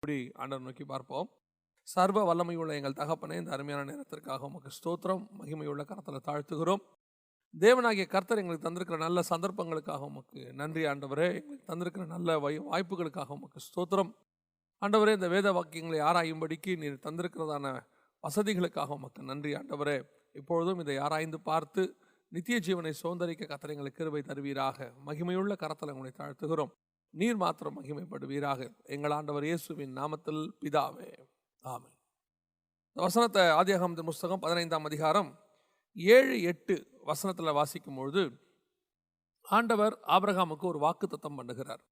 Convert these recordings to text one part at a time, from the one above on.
இப்படி ஆண்டவர் நோக்கி பார்ப்போம். சர்வ வல்லமையுள்ள எங்கள் தகப்பனே இந்த அருமையான நேரத்திற்காக உமக்கு ஸ்தோத்திரம். மகிமையுள்ள கரத்தில் தாழ்த்துகிறோம். தேவனாகிய கர்த்தர் எங்களுக்கு தந்திருக்கிற நல்ல சந்தர்ப்பங்களுக்காக உமக்கு நன்றி ஆண்டவரே. எங்களுக்கு தந்திருக்கிற நல்ல வய வாய்ப்புகளுக்காக உமக்கு ஸ்தோத்திரம். ஆண்டவரே இந்த வேத வாக்கியங்களை ஆராயும்படிக்கு நீர் தந்திருக்கிறதான வசதிகளுக்காக உமக்கு நன்றி ஆண்டவரே. இப்பொழுதும் இதை ஆராய்ந்து பார்த்து நித்திய ஜீவனை சுதந்திரிக்க கத்தர் எங்களுக்கு கிருபை தருவீராக. மகிமையுள்ள கரத்தில் உங்களை தாழ்த்துகிறோம். நீர் மாத்திரம் மகிமைப்படுவீராக. எங்கள் ஆண்டவர் இயேசுவின் நாமத்தில் பிதாவே. ஆமை இந்த வசனத்தை ஆதியாகமத்தின் புஸ்தகம் பதினைந்தாம் அதிகாரம் ஏழு எட்டு வசனத்தில் வாசிக்கும் பொழுது ஆண்டவர் ஆபிரகாமுக்கு ஒரு வாக்குத்தத்தம் பண்ணுகிறார்.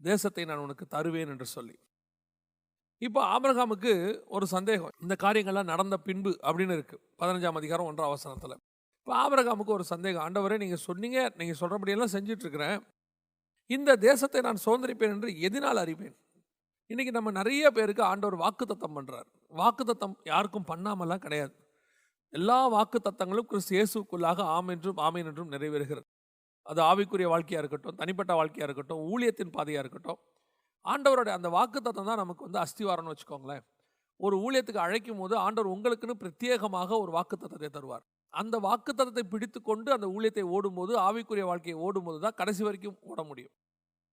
தேசத்தை நான் உனக்கு தருவேன் என்று சொல்லி. இப்போ ஆபிரகாமுக்கு ஒரு சந்தேகம். இந்த காரியங்கள்லாம் நடந்த பின்பு அப்படின்னு இருக்குது பதினஞ்சாம் அதிகாரம் ஒன்றாம் வசனத்தில். இப்போ ஆபிரகாமுக்கு ஒரு சந்தேகம். ஆண்டவரே நீங்கள் சொன்னீங்க நீங்கள் சொல்கிறபடியெல்லாம் செஞ்சிட்ருக்கிறேன். இந்த தேசத்தை நான் சுதந்திரிப்பேன் என்று எதினால் அறிவேன். இன்றைக்கி நம்ம நிறைய பேருக்கு ஆண்டவர் வாக்குத்தத்தம் பண்ணுறார் வாக்குத்தத்தம் யாருக்கும் பண்ணாமலாம் கிடையாது. எல்லா வாக்குத்தத்தங்களும் கிறிஸ்து இயேசுக்குள்ளாக ஆம் என்றும் ஆமேன் என்றும் நிறைவேறுகிறது. அது ஆவிக்குரிய வாழ்க்கையாக இருக்கட்டும் தனிப்பட்ட வாழ்க்கையாக இருக்கட்டும் ஊழியத்தின் பாதையாக இருக்கட்டும். ஆண்டவருடைய அந்த வாக்குத்தத்தம் தான் நமக்கு வந்து அஸ்திவாரம்னு வச்சுக்கோங்களேன். ஒரு ஊழியத்துக்கு அழைக்கும் போது ஆண்டவர் உங்களுக்குன்னு பிரத்யேகமாக ஒரு வாக்குத்தத்தத்தை தருவார். அந்த வாக்குத்தத்தத்தை பிடித்து கொண்டு அந்த ஊழியத்தை ஓடும்போது ஆவிக்குரிய வாழ்க்கையை ஓடும்போது தான் கடைசி வரைக்கும் ஓட முடியும்.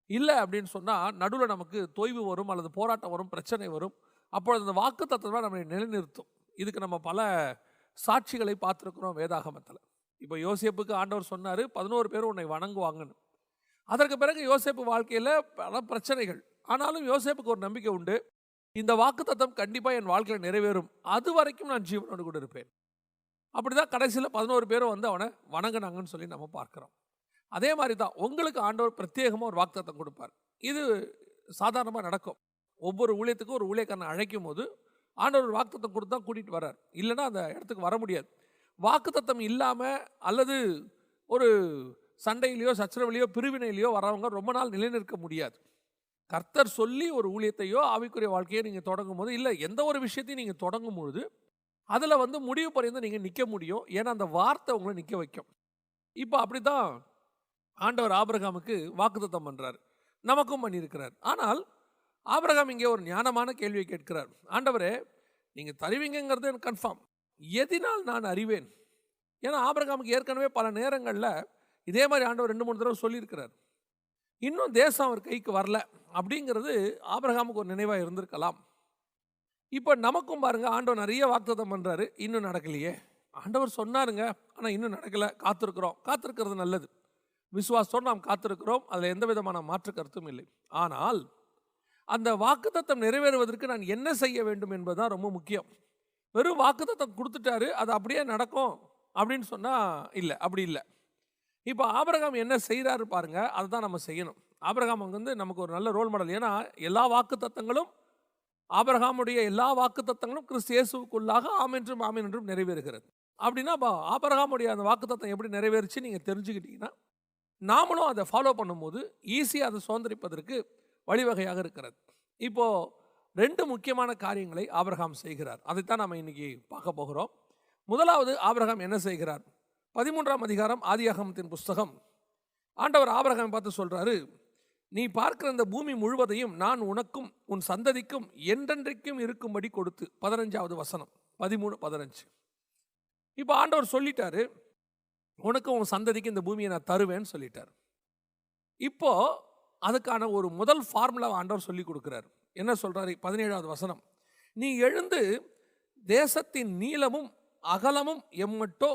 இல்லை அப்படின்னு சொன்னால் நடுவில் நமக்கு தொய்வு வரும் அல்லது போராட்டம் வரும் பிரச்சனை வரும். அப்பொழுது அந்த வாக்கு தத்துவம் நம்மளை நிலைநிறுத்தும். இதுக்கு நம்ம பல சாட்சிகளை பார்த்துருக்குறோம் வேதாகமத்தில். இப்போ யோசேப்புக்கு ஆண்டவர் சொன்னார் பதினோரு பேர் உன்னை வணங்குவாங்கன்னு. அதற்கு பிறகு யோசேப்பு வாழ்க்கையில் பல பிரச்சனைகள். ஆனாலும் யோசேப்புக்கு ஒரு நம்பிக்கை உண்டு இந்த வாக்குத்தத்தம் கண்டிப்பாக என் வாழ்க்கையில் நிறைவேறும். அது வரைக்கும் நான் ஜீவனோடு கூட இருப்பேன். அப்படிதான் கடைசியில் பதினோரு பேரும் வந்து அவனை வணங்கினாங்கன்னு சொல்லி நம்ம பார்க்குறோம். அதே மாதிரி தான் உங்களுக்கு ஆண்டவர் பிரத்யேகமாக ஒரு வாக்குத்தத்தம் கொடுப்பார். இது சாதாரணமாக நடக்கும். ஒவ்வொரு ஊழியத்துக்கும் ஒரு ஊழியக்காரனை அழைக்கும் போது ஆண்டவர் ஒரு வாக்குத்தத்தம் கொடுத்து தான் கூட்டிகிட்டு வரார் இல்லைன்னா அந்த இடத்துக்கு வர முடியாது. வாக்குத்தத்தம் இல்லாமல் அல்லது ஒரு சண்டையிலையோ சச்சரவிலையோ பிரிவினையிலையோ வரவங்க ரொம்ப நாள் நிலைநிற்க முடியாது. கர்த்தர் சொல்லி ஒரு ஊழியத்தையோ ஆவிக்குரிய வாழ்க்கையோ நீங்கள் தொடங்கும் போது இல்லை எந்த ஒரு விஷயத்தையும் நீங்கள் தொடங்கும் பொழுது அதில் வந்து முடிவு பறிந்து நீங்கள் நிற்க முடியும். ஏன்னா அந்த வார்த்தை உங்களை நிற்க வைக்கும். இப்போ அப்படி தான் ஆண்டவர் ஆபிரகாமுக்கு வாக்குத்தத்தம் பண்ணுறார் நமக்கும் பண்ணியிருக்கிறார். ஆனால் ஆபிரகாம் இங்கே ஒரு ஞானமான கேள்வியை கேட்கிறார். ஆண்டவரே நீங்கள் தருவீங்கிறது எனக்கு கன்ஃபார்ம் எதினால் நான் அறிவேன்? ஏன்னா ஆபிரகாமுக்கு ஏற்கனவே பல நேரங்களில் இதே மாதிரி ஆண்டவர் ரெண்டு மூணு தடவை சொல்லியிருக்கிறார். இன்னும் தேசம் அவர் கைக்கு வரல அப்படிங்கிறது ஆபிரகாமுக்கு ஒரு நினைவாக இருந்திருக்கலாம். இப்போ நமக்கும் பாருங்க ஆண்டவர் நிறைய வாக்குத்தம் பண்ணுறாரு இன்னும் நடக்கலையே. ஆண்டவர் சொன்னாருங்க ஆனால் இன்னும் நடக்கலை. காத்திருக்கிறோம். காத்திருக்கிறது நல்லது. விசுவாசத்தோடு நாம் காத்திருக்கிறோம். அதில் எந்த விதமான மாற்று கருத்தும் இல்லை. ஆனால் அந்த வாக்குத்தத்தம் நிறைவேறுவதற்கு நான் என்ன செய்ய வேண்டும் என்பதுதான் ரொம்ப முக்கியம். வெறும் வாக்குத்தத்தம் கொடுத்துட்டாரு அது அப்படியே நடக்கும் அப்படின்னு சொன்னால் இல்லை அப்படி இல்லை. இப்போ ஆபரகாம் என்ன செய்கிறாரு பாருங்கள் அதை தான் நம்ம செய்யணும். ஆபரகாம் வந்து நமக்கு ஒரு நல்ல ரோல் மாடல் ஏன்னா எல்லா வாக்குத்தத்தங்களும் ஆபரகாமுடைய எல்லா வாக்குத்தத்தங்களும் கிறிஸ்து இயேசுக்குள்ளாக ஆம் என்றும் ஆமீன் என்றும் நிறைவேறுகிறது. அப்படின்னா பா ஆபிரகாமுடைய அந்த வாக்குத்தத்தம் எப்படி நிறைவேறுச்சு நீங்கள் தெரிஞ்சுக்கிட்டீங்கன்னா நாமளும் அதை ஃபாலோ பண்ணும்போது ஈஸியாக அதை சுதந்திரிப்பதற்கு வழிவகையாக இருக்கிறது. இப்போது ரெண்டு முக்கியமான காரியங்களை ஆபிரகாம் செய்கிறார். அதைத்தான் நம்ம இன்றைக்கி பார்க்க போகிறோம். முதலாவது ஆபிரகாம் என்ன செய்கிறார்? பதிமூன்றாம் அதிகாரம் ஆதியாகமத்தின் புஸ்தகம். ஆண்டவர் ஆபிரகாம் பார்த்து சொல்கிறாரு நீ பார்க்கிற இந்த பூமி முழுவதையும் நான் உனக்கும் உன் சந்ததிக்கும் என்றென்றைக்கும் இருக்கும்படி கொடுத்து. பதினஞ்சாவது வசனம். பதிமூணு பதினஞ்சு. இப்போ ஆண்டவர் சொல்லிட்டாரு உனக்கும் உன் சந்ததிக்கு இந்த பூமியை நான் தருவேன்னு சொல்லிட்டார். இப்போ அதுக்கான ஒரு முதல் ஃபார்முலா ஆண்டவர் சொல்லி கொடுக்குறார். என்ன சொல்கிறாரு பதினேழாவது வசனம். நீ எழுந்து தேசத்தின் நீளமும் அகலமும் எம்மட்டோ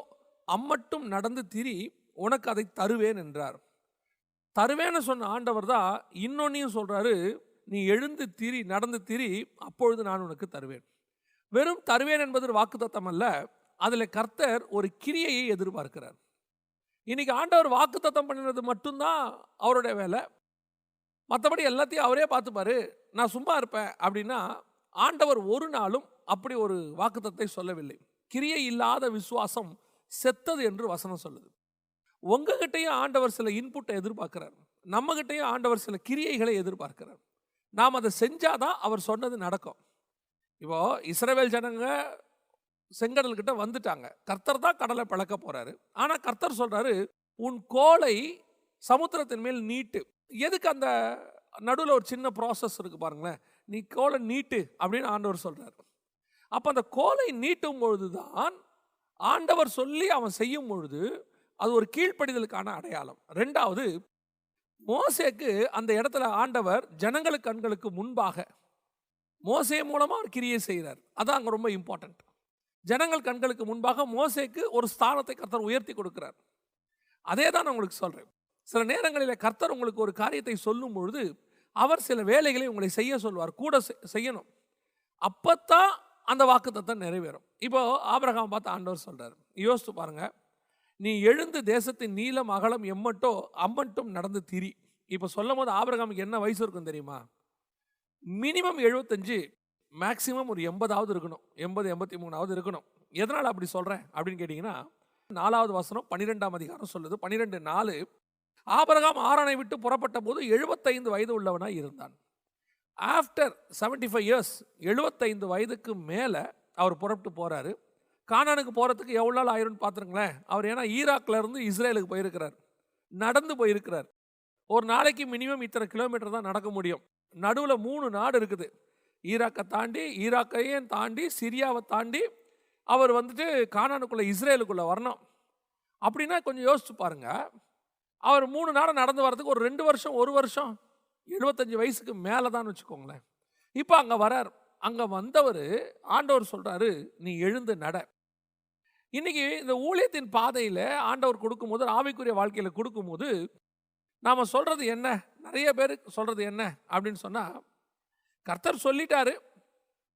அம்மட்டும் நடந்து திரி உனக்கு அதை தருவேன் என்றார். தருவேன்னு சொன்ன ஆண்டவர் தான் இன்னொன்னையும் சொல்கிறாரு நீ எழுந்து திரி நடந்து திரி அப்பொழுது நான் உனக்கு தருவேன். வெறும் தருவேன் என்பது ஒரு வாக்குத்தத்தம் அல்ல அதில் கர்த்தர் ஒரு கிரியையை எதிர்பார்க்கிறார். இன்னைக்கு ஆண்டவர் வாக்குத்தத்தம் பண்ணினது மட்டும்தான் அவருடைய வேலை. மற்றபடி எல்லாத்தையும் அவரே பார்த்துப்பாரு. நான் சும்மா இருப்பேன் அப்படின்னா ஆண்டவர் ஒரு நாளும் அப்படி ஒரு வாக்குத்தத்தை சொல்லவில்லை. கிரியை இல்லாத விசுவாசம் செத்தது என்று வசனம் சொல்லுது. உங்ககிட்டயே ஆண்டவர் சில இன்புட்டை எதிர்பார்க்கிறார். நம்மகிட்டயே ஆண்டவர் சில கிரியைகளை எதிர்பார்க்கிறார். நாம் அதை செஞ்சாதான் அவர் சொன்னது நடக்கும். இப்போ இஸ்ரவேல் ஜனங்க செங்கடல் கிட்ட வந்துட்டாங்க. கர்த்தர் தான் கடலை பிளக்க போறாரு. ஆனால் கர்த்தர் சொல்றாரு உன் கோலை சமுத்திரத்தின் மேல் நீட்டு. எதுக்கு அந்த நடுவில் ஒரு சின்ன ப்ராசஸ் இருக்கு பாருங்களேன். நீ கோலை நீட்டு அப்படின்னு ஆண்டவர் சொல்றாரு. அப்போ அந்த கோலை நீட்டும் பொழுது தான் ஆண்டவர் சொல்லி அவன் செய்யும் பொழுது அது ஒரு கீழ்ப்படிதலுக்கான அடையாளம். ரெண்டாவது மோசேக்கு அந்த இடத்துல ஆண்டவர் ஜனங்களுக்கு கண்களுக்கு முன்பாக மோசே மூலமாக அவர் கிரியை செய்கிறார் அதான் அங்கே ரொம்ப இம்பார்ட்டன்ட் ஜனங்கள் கண்களுக்கு முன்பாக மோசேக்கு ஒரு ஸ்தானத்தை கர்த்தர் உயர்த்தி கொடுக்கிறார். அதே தான் நான் உங்களுக்கு சொல்கிறேன் சில நேரங்களில் கர்த்தர் உங்களுக்கு ஒரு காரியத்தை சொல்லும் பொழுது அவர் சில வேலைகளை உங்களை செய்ய சொல்வார் கூட செ- செய்யணும். அப்போத்தான் அந்த வாக்குத்தத்தை நிறைவேறும். இப்போ ஆபிரகாம் பார்த்து ஆண்டவர் சொல்கிறார் யோசித்து பாருங்கள் நீ எழுந்து தேசத்தின் நீளம் அகலம் எம்மட்டோ அம்மட்டும் நடந்து திரி. இப்போ சொல்லும் போது ஆபரகாமுக்கு என்ன வயசு இருக்கும் தெரியுமா? மினிமம் எழுபத்தஞ்சு மேக்சிமம் ஒரு எண்பதாவது இருக்கணும். எண்பது எண்பத்தி மூணாவது இருக்கணும். எதனால் அப்படி சொல்கிறேன் அப்படின்னு கேட்டிங்கன்னா நாலாவது வசனம் பன்னிரெண்டாம் அதிகாரம் சொல்லுது. பன்னிரெண்டு நாலு. ஆபரகாம் ஆரானை விட்டு புறப்பட்ட போது எழுபத்தைந்து வயது உள்ளவனாக இருந்தான். ஆஃப்டர் 75 ஃபைவ் இயர்ஸ் எழுபத்தைந்து வயதுக்கு மேலே அவர் புறப்பட்டு போகிறாரு கானானுக்கு போகிறதுக்கு எவ்வளோ நாள் ஆயிரும்னு பார்த்துருங்களேன் அவர் ஏன்னா ஈராக்கில் இருந்து இஸ்ரேலுக்கு போயிருக்கிறார். நடந்து போயிருக்கிறார். ஒரு நாளைக்கு மினிமம் இத்தனை கிலோமீட்டர் தான் நடக்க முடியும். நடுவில் மூணு நாடு இருக்குது. ஈராக்கை தாண்டி ஈராக்கையும் தாண்டி சிரியாவை தாண்டி அவர் வந்துட்டு கானானுக்குள்ளே இஸ்ரேலுக்குள்ளே வரணும். அப்படின்னா கொஞ்சம் யோசிச்சு பாருங்க. அவர் மூணு நாடு நடந்து வர்றதுக்கு ஒரு ரெண்டு வருஷம் ஒரு வருஷம் எழுபத்தஞ்சி வயசுக்கு மேலே தான் வச்சுக்கோங்களேன். இப்போ அங்கே வரார் அங்கே வந்தவர் ஆண்டவர் சொல்கிறாரு நீ எழுந்து நட. இன்னைக்கு இந்த ஊழியத்தின் பாதையில் ஆண்டவர் கொடுக்கும்போது ஆவிக்குரிய வாழ்க்கையில் கொடுக்கும்போது நாம் சொல்கிறது என்ன? நிறைய பேர் சொல்கிறது என்ன? அப்படின்னு சொன்னால் கர்த்தர் சொல்லிட்டாரு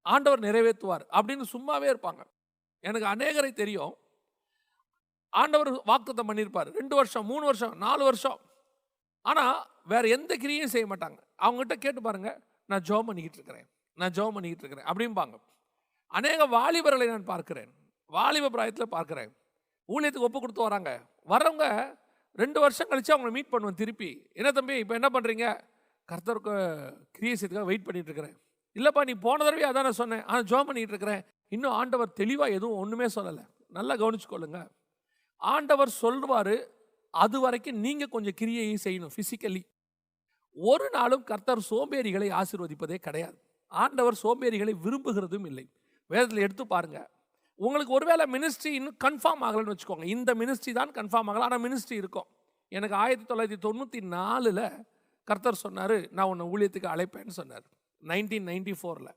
ஆண்டவர் நிறைவேற்றுவார். அப்படின்னு சும்மாவே இருப்பாங்க. எனக்கு அநேகரை தெரியும். ஆண்டவர் வாக்குத்தம் பண்ணியிருப்பார். ரெண்டு வருஷம் மூணு வருஷம் நாலு வருஷம். ஆனால் வேறு எந்த கிரியும் செய்ய மாட்டாங்க. அவங்ககிட்ட கேட்டு பாருங்கள் நான் ஜோம் பண்ணிக்கிட்டு இருக்கிறேன். நான் ஜெபம் பண்ணிக்கிட்டு இருக்கிறேன் அப்படிம்பாங்க. அநேக வாலிபர்களை நான் பார்க்கிறேன். வாலிப பிராயத்தில் பார்க்குறேன். ஊழியத்துக்கு ஒப்பு கொடுத்து வராங்க. வரவங்க ரெண்டு வருஷம் கழித்து அவங்கள மீட் பண்ணுவேன் திருப்பி. என்ன தம்பி இப்போ என்ன பண்ணுறீங்க கர்த்தருக்கு கிரியை செய்யறதுக்காக வெயிட் பண்ணிகிட்டு இருக்கிறேன். இல்லைப்பா நீ போன தடவை அதான் நான் சொன்னேன். ஆனால் ஜோம் பண்ணிகிட்டு இருக்கிறேன். இன்னும் ஆண்டவர் தெளிவாக எதுவும் ஒன்றுமே சொல்லலை. நல்லா கவனிச்சுக்கொள்ளுங்க. ஆண்டவர் சொல்வார் அது வரைக்கும் நீங்கள் கொஞ்சம் கிரியையை செய்யணும் ஃபிசிக்கலி ஒரு நாளும் கர்த்தர் சோம்பேறிகளை ஆசிர்வதிப்பதே கிடையாது. ஆண்டவர் சோம்பேறிகளை விரும்புகிறதும் இல்லை. வேதத்தில் எடுத்து பாருங்க. உங்களுக்கு ஒருவேளை மினிஸ்ட்ரி இன்னும் கன்ஃபார்ம் ஆகலைன்னு வச்சுக்கோங்க. இந்த மினிஸ்ட்ரி தான் கன்ஃபார்ம் ஆகலை. ஆனால் மினிஸ்ட்ரி இருக்கும். எனக்கு ஆயிரத்தி தொள்ளாயிரத்தி தொண்ணூற்றி நாலில் கர்த்தர் சொன்னார் நான் உன்னை ஊழியத்துக்கு அழைப்பேன்னு சொன்னார். நைன்டீன் நைன்டி ஃபோரில்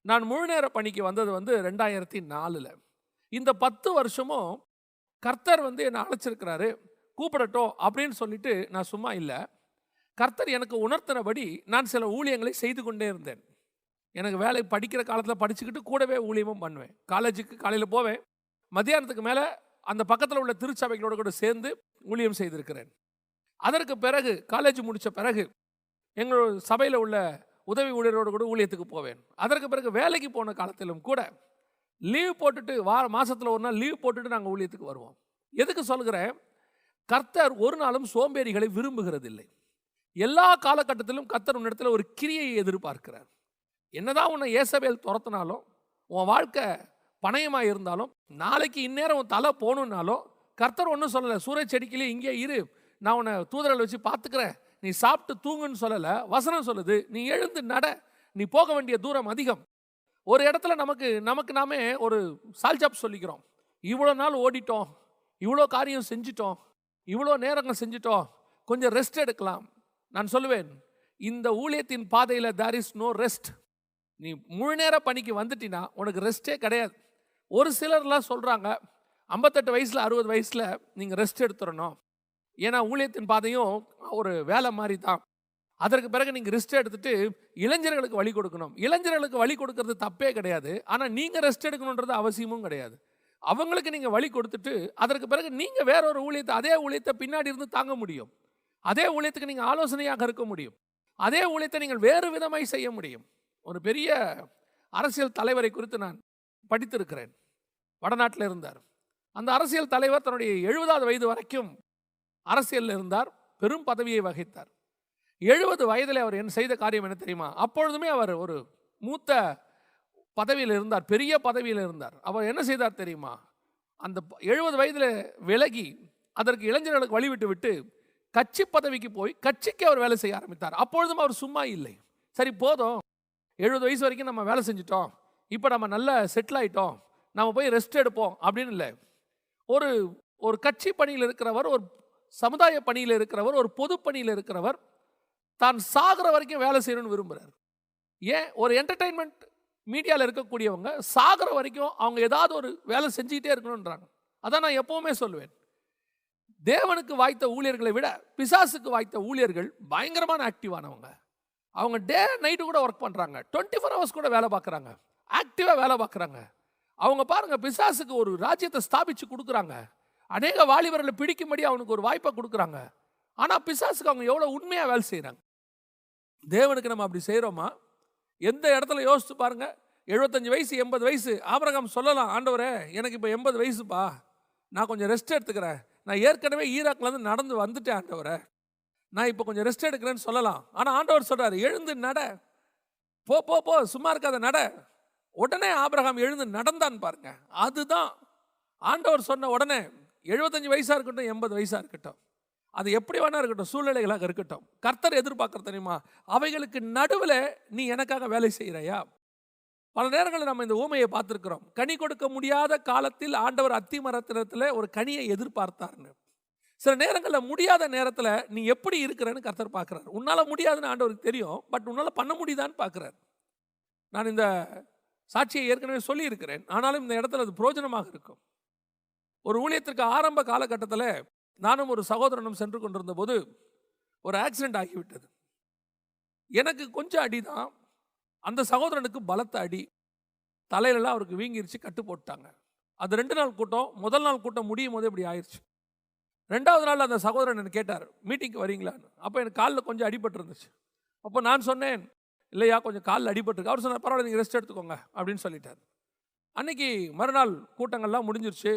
நான் முழு நேர பணிக்கு வந்தது வந்து ரெண்டாயிரத்தி நாலில் இந்த பத்து வருஷமும் கர்த்தர் வந்து என்னை அழைச்சிருக்கிறாரு கூப்பிடட்டும் அப்படின்னு சொல்லிட்டு நான் சும்மா இல்லை. கர்த்தர் எனக்கு உணர்த்தினபடி நான் சில ஊழியங்களை செய்து கொண்டே இருந்தேன். எனக்கு வேலை படிக்கிற காலத்தில் படிச்சுக்கிட்டு கூடவே ஊழியமும் பண்ணுவேன். காலேஜுக்கு காலையில் போவேன். மத்தியானத்துக்கு மேலே அந்த பக்கத்தில் உள்ள திருச்சபைகளோடு கூட சேர்ந்து ஊழியம் செய்திருக்கிறேன். அதற்கு பிறகு காலேஜ் முடித்த பிறகு எங்களோட சபையில் உள்ள உதவி ஊழியரோடு கூட ஊழியத்துக்கு போவேன். அதற்கு பிறகு வேலைக்கு போன காலத்திலும் கூட லீவ் போட்டுட்டு வார மாதத்தில் ஒரு நாள் லீவ் போட்டுட்டு நாங்கள் ஊழியத்துக்கு வருவோம். எதுக்கு சொல்கிறேன் கர்த்தர் ஒரு நாளும் சோம்பேறிகளை விரும்புகிறதில்லை. எல்லா காலகட்டத்திலும் கர்த்தர் உன்னிடத்தில் ஒரு கிரியையை எதிர்பார்க்கிறார். என்னதான் உன்னை ஏசபேல் துரத்தினாலும் உன் வாழ்க்கை பணயமாக இருந்தாலும் நாளைக்கு இந்நேரம் உன் தலை போகணுன்னாலும் கர்த்தர் ஒன்றும் சொல்லலை. சூரிய செடிக்கிலே இங்கே இரு. நான் உன்னை தூதரில் வச்சு பார்த்துக்கிறேன். நீ சாப்பிட்டு தூங்குன்னு சொல்லலை. வசனம் சொல்லுது. நீ எழுந்து நட. நீ போக வேண்டிய தூரம் அதிகம். ஒரு இடத்துல நமக்கு நமக்கு நாமே ஒரு சால்ஜாப் சொல்லிக்கிறோம். இவ்வளோ நாள் ஓடிட்டோம். இவ்வளோ காரியம் செஞ்சிட்டோம். இவ்வளோ நேரங்கள் செஞ்சிட்டோம். கொஞ்சம் ரெஸ்ட் எடுக்கலாம். நான் சொல்லுவேன். இந்த ஊழியத்தின் பாதையில் தேர் இஸ் நோ ரெஸ்ட் நீ முழு நேர பணிக்கு வந்துட்டினா உனக்கு ரெஸ்ட்டே கிடையாது. ஒரு சிலர்லாம் சொல்கிறாங்க ஐம்பத்தெட்டு வயசில் அறுபது வயசில் நீங்கள் ரெஸ்ட் எடுத்துடணும். ஏன்னா ஊழியத்தின் பாதையும் ஒரு வேலை மாதிரி தான் அதற்கு பிறகு நீங்கள் ரெஸ்ட் எடுத்துட்டு இளைஞர்களுக்கு வழி கொடுக்கணும். இளைஞர்களுக்கு வழி கொடுக்கறது தப்பே கிடையாது. ஆனால் நீங்கள் ரெஸ்ட் எடுக்கணுன்றது அவசியமும் கிடையாது. அவங்களுக்கு நீங்கள் வழி கொடுத்துட்டு அதற்கு பிறகு நீங்கள் வேற ஒரு ஊழியத்தை அதே ஊழியத்தை பின்னாடி இருந்து தாங்க முடியும். அதே ஊழியத்துக்கு நீங்கள் ஆலோசனையாக இருக்க முடியும். அதே ஊழியத்தை நீங்கள் வேறு விதமாய் செய்ய முடியும். ஒரு பெரிய அரசியல் தலைவரை குறித்து நான் படித்திருக்கிறேன். வடநாட்டில் இருந்தார். அந்த அரசியல் தலைவர் தன்னுடைய எழுபதாவது வயது வரைக்கும் அரசியலில் இருந்தார். பெரும் பதவியை வகித்தார். எழுபது வயதில் அவர் என்ன செய்த காரியம் என்ன தெரியுமா? அப்பொழுதுமே அவர் ஒரு மூத்த பதவியில் இருந்தார். பெரிய பதவியில் இருந்தார். அவர் என்ன செய்தார் தெரியுமா? அந்த எழுபது வயதில் விலகி அதற்கு இளைஞர்களுக்கு வழிவிட்டு விட்டு கட்சி பதவிக்கு போய் கட்சிக்கு அவர் வேலை செய்ய ஆரம்பித்தார். அப்பொழுதும் அவர் சும்மா இல்லை. சரி போதும். எழுபது வயசு வரைக்கும் நம்ம வேலை செஞ்சிட்டோம். இப்போ நம்ம நல்ல செட்டில் ஆகிட்டோம் நம்ம போய் ரெஸ்ட் எடுப்போம் அப்படின்னு இல்லை. ஒரு ஒரு கட்சி பணியில் இருக்கிறவர் ஒரு சமுதாய பணியில் இருக்கிறவர் ஒரு பொது பணியில் இருக்கிறவர் தான் சாகிற வரைக்கும் வேலை செய்யணும்னு விரும்புகிறார் ஏன்? ஒரு என்டர்டைன்மெண்ட் மீடியாவில் இருக்கக்கூடியவங்க சாகிற வரைக்கும் அவங்க ஏதாவது ஒரு வேலை செஞ்சுக்கிட்டே இருக்கணுன்றாங்க அதான் நான் எப்போவுமே சொல்லுவேன். தேவனுக்கு வாய்த்த ஊழியர்களை விட பிசாசுக்கு வாய்த்த ஊழியர்கள் பயங்கரமான ஆக்டிவானவங்க அவங்க டே நைட்டு கூட ஒர்க் பண்ணுறாங்க டுவெண்ட்டி ஃபோர் ஹவர்ஸ் கூட வேலை பார்க்குறாங்க. ஆக்டிவாக வேலை பார்க்குறாங்க. அவங்க பாருங்கள் பிசாசுக்கு ஒரு ராஜ்யத்தை ஸ்தாபித்து கொடுக்குறாங்க. அநேக வாலிபர்களை பிடிக்கும்படி அவனுக்கு ஒரு வாய்ப்பை கொடுக்குறாங்க. ஆனால் பிசாசுக்கு அவங்க எவ்வளோ உண்மையாக வேலை செய்கிறாங்க தேவனுக்கு நம்ம அப்படி செய்கிறோமா எந்த இடத்துல யோசித்து பாருங்கள் எழுபத்தஞ்சு வயசு எண்பது வயசு. ஆபரகம் சொல்லலாம் ஆண்டவரே எனக்கு இப்போ எண்பது வயசுப்பா. நான் கொஞ்சம் ரெஸ்ட் எடுத்துக்கிறேன். நான் ஏற்கனவே ஈராக்லேருந்து நடந்து வந்துட்டேன் ஆண்டவரே. நான் இப்போ கொஞ்சம் ரெஸ்ட் எடுக்கிறேன்னு சொல்லலாம். ஆனால் ஆண்டவர் சொல்கிறார் எழுந்து நட. போ போ போ சும்மா இருக்காத நட. உடனே ஆபிரகாம் எழுந்து நடந்தான் பாருங்க. அதுதான் ஆண்டவர் சொன்ன உடனே எழுபத்தஞ்சு வயசாக இருக்கட்டும் எண்பது வயசாக இருக்கட்டும். அது எப்படி வேணா இருக்கட்டும் சூழ்நிலைகளாக இருக்கட்டும். கர்த்தர் எதிர்பார்க்குற தெரியுமா? அவைகளுக்கு நடுவில் நீ எனக்காக வேலை செய்கிறாயா பல நேரங்களில் நம்ம இந்த ஊமையை பார்த்துருக்குறோம். கனி கொடுக்க முடியாத காலத்தில் ஆண்டவர் அத்தி மரத்தினத்தில் ஒரு கனியை எதிர்பார்த்தார்னு. சில நேரங்களில் முடியாத நேரத்தில் நீ எப்படி இருக்கிறன்னு கர்த்தர் பார்க்குறாரு. உன்னால் முடியாதுன்னு ஆண்டவருக்கு தெரியும் பட் உன்னால் பண்ண முடியுதான்னு பார்க்குறாரு. நான் இந்த சாட்சியை ஏற்கனவே சொல்லியிருக்கிறேன். ஆனாலும் இந்த இடத்துல அது புரோஜனமாக இருக்கும். ஒரு ஊழியத்திற்கு ஆரம்ப காலகட்டத்தில் நானும் ஒரு சகோதரனும் சென்று கொண்டிருந்த போது ஒரு ஆக்சிடென்ட் ஆகிவிட்டது. எனக்கு கொஞ்சம் அடி தான் அந்த சகோதரனுக்கு பலத்த அடி. தலையிலலாம் அவருக்கு வீங்கிருச்சு கட்டு போட்டாங்க அது ரெண்டு நாள் கூட்டம் முதல் நாள் கூட்டம் முடியும் போது இப்படி ஆயிடுச்சு ரெண்டாவது நாள் அந்த சகோதரன் என்னை கேட்டார் மீட்டிங்க்கு வரீங்களான்னு? அப்போ எனக்கு காலில் கொஞ்சம் அடிபட்டு இருந்துச்சு. அப்போ நான் சொன்னேன் இல்லையா கொஞ்சம் காலில் அடிபட்டுருக்கு அவர் சொன்னார் பரவாயில்ல நீங்கள் ரெஸ்ட் எடுத்துக்கோங்க அப்படின்னு சொல்லிட்டார். அன்னைக்கு மறுநாள் கூட்டங்கள்லாம் முடிஞ்சிருச்சு.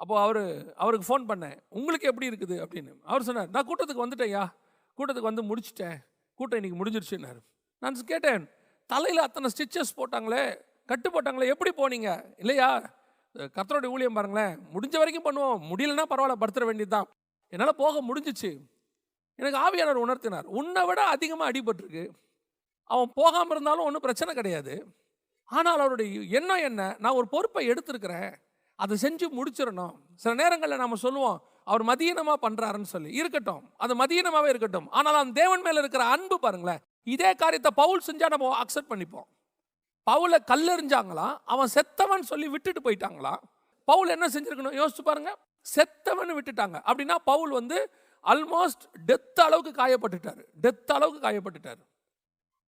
அப்போது அவர் அவருக்கு ஃபோன் பண்ணேன் உங்களுக்கு எப்படி இருக்குது? அப்படின்னு. அவர் சொன்னார் நான் கூட்டத்துக்கு வந்துட்டேன்யா கூட்டத்துக்கு வந்து முடிச்சிட்டேன். கூட்டம் இன்றைக்கி முடிஞ்சிருச்சுன்னாரு. நான் கேட்டேன் தலையில் அத்தனை ஸ்டிச்சஸ் போட்டாங்களே கட்டு போட்டாங்களே எப்படி போனீங்க? இல்லையா கர்த்தருடைய ஊழியம் பாருங்களேன். முடிஞ்ச வரைக்கும் பண்ணுவோம். முடியலன்னா பரவாயில்ல படுத்துற வேண்டியது தான் என்னால் போக முடிஞ்சிச்சு. எனக்கு ஆவியானவர் உணர்த்தினார். உன்னை விட அதிகமாக அடிபட்டிருக்கு. அவன் போகாமல் இருந்தாலும் ஒன்றும் பிரச்சனை கிடையாது. ஆனால் அவருடைய எண்ணம் என்ன? நான் ஒரு பொறுப்பை எடுத்திருக்கிறேன். அதை செஞ்சு முடிச்சிடணும். சில நேரங்களில் நம்ம சொல்லுவோம் அவர் மதியனமாக பண்ணுறாருன்னு சொல்லி. இருக்கட்டும். அது மதியனமாகவே இருக்கட்டும். ஆனால் அந்த தேவன் மேலே இருக்கிற அன்பு பாருங்களேன். இதே காரியத்தை பவுல் செஞ்சால் நம்ம அக்செப்ட் பண்ணிப்போம். பவுலை கல்லெறிஞ்சாங்களாம் அவன் செத்தவன் சொல்லி விட்டுட்டு போயிட்டாங்களாம் பவுல் என்ன செஞ்சிருக்கணும்? யோசிச்சு பாருங்க. செத்தவன் விட்டுட்டாங்க. அப்படின்னா பவுல் வந்து ஆல்மோஸ்ட் டெத் அளவுக்கு காயப்பட்டுட்டார். டெத் அளவுக்கு காயப்பட்டுட்டார்.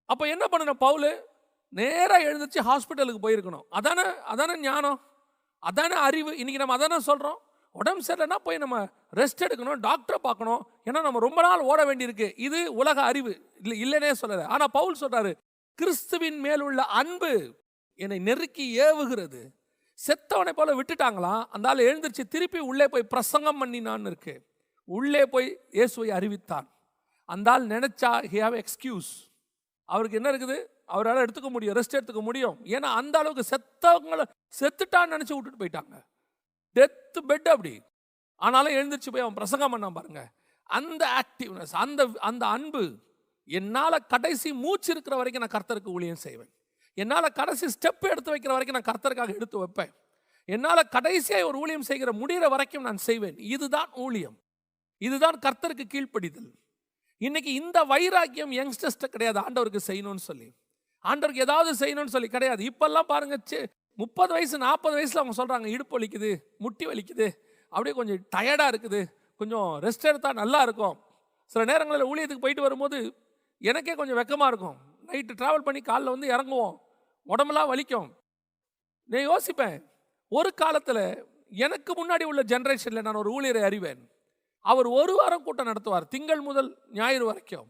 அப்போ என்ன பண்ணணும் பவுல்? நேராக எழுந்திரிச்சு ஹாஸ்பிட்டலுக்கு போயிருக்கணும். அதானே அதானே ஞானம்? அதானே அறிவு? இன்னைக்கு நம்ம அதானே சொல்கிறோம் உடம்பு சரியில்லைன்னா போய் நம்ம ரெஸ்ட் எடுக்கணும் டாக்டரை பார்க்கணும். ஏன்னா நம்ம ரொம்ப நாள் ஓட வேண்டியிருக்கு. இது உலக அறிவு. இல்லை இல்லைனே சொல்லலை. ஆனால் பவுல் சொல்கிறாரு கிறிஸ்துவின் மேல் உள்ள அன்பு என்னை நெருக்கி ஏவுகிறது. செத்தவனை போல விட்டுட்டாங்களாம். அந்த ஆள் எழுந்திருச்சு திருப்பி உள்ளே போய் பிரசங்கம் பண்ணினான்னு இருக்கு. உள்ளே போய் இயேசுவை அறிவித்தான். அந்த ஆள் நினைச்சா ஹி ஹாவ் எக்ஸ்கியூஸ் அவருக்கு என்ன இருக்குது? அவரால் எடுத்துக்க முடியும் ரெஸ்ட் எடுத்துக்க முடியும். ஏன்னா அந்த அளவுக்கு செத்தவங்களை செத்துட்டான்னு நினச்சி விட்டுட்டு போயிட்டாங்க. டெத் பெட் அப்படி. ஆனாலும் எழுந்திரிச்சு போய் அவன் பிரசங்கம் பண்ணான் பாருங்க. அந்த ஆக்டிவ்னஸ் அந்த அந்த அன்பு. என்னால் கடைசி மூச்சு இருக்கிற வரைக்கும் நான் கர்த்தருக்கு ஊழியம் செய்வேன். என்னால் கடைசி ஸ்டெப் எடுத்து வைக்கிற வரைக்கும் நான் கர்த்தருக்காக எடுத்து வைப்பேன். என்னால் கடைசியாக ஒரு ஊழியம் செய்கிற முடிகிற வரைக்கும் நான் செய்வேன். இதுதான் ஊழியம். இதுதான் கர்த்தருக்கு கீழ்ப்படிதல். இன்னைக்கு இந்த வைராக்கியம் யங்ஸ்டர்ஸ்ட்டை கிடையாது. ஆண்டவருக்கு செய்யணும்னு சொல்லி. ஆண்டவருக்கு ஏதாவது செய்யணும்னு சொல்லி கிடையாது. இப்பெல்லாம் பாருங்க ச்சே, முப்பது வயசு நாற்பது வயசில் அவங்க சொல்கிறாங்க இடுப்பு வலிக்குது முட்டி வலிக்குது அப்படியே கொஞ்சம் டயர்டாக இருக்குது. கொஞ்சம் ரெஸ்ட் எடுத்தால் நல்லா இருக்கும். சில நேரங்களில் ஊழியத்துக்கு போயிட்டு வரும்போது எனக்கே கொஞ்சம் வெக்கமாக இருக்கும். நைட்டு ட்ராவல் பண்ணி காலைல வந்து இறங்குவோம். உடம்பெல்லாம் வலிக்கும். நான் யோசிப்பேன் ஒரு காலத்தில் எனக்கு முன்னாடி உள்ள ஜென்ரேஷனில் நான் ஒரு ஊழியரை அறிவேன். அவர் ஒரு வாரம் கூட்டம் நடத்துவார் திங்கள் முதல் ஞாயிறு வரைக்கும்.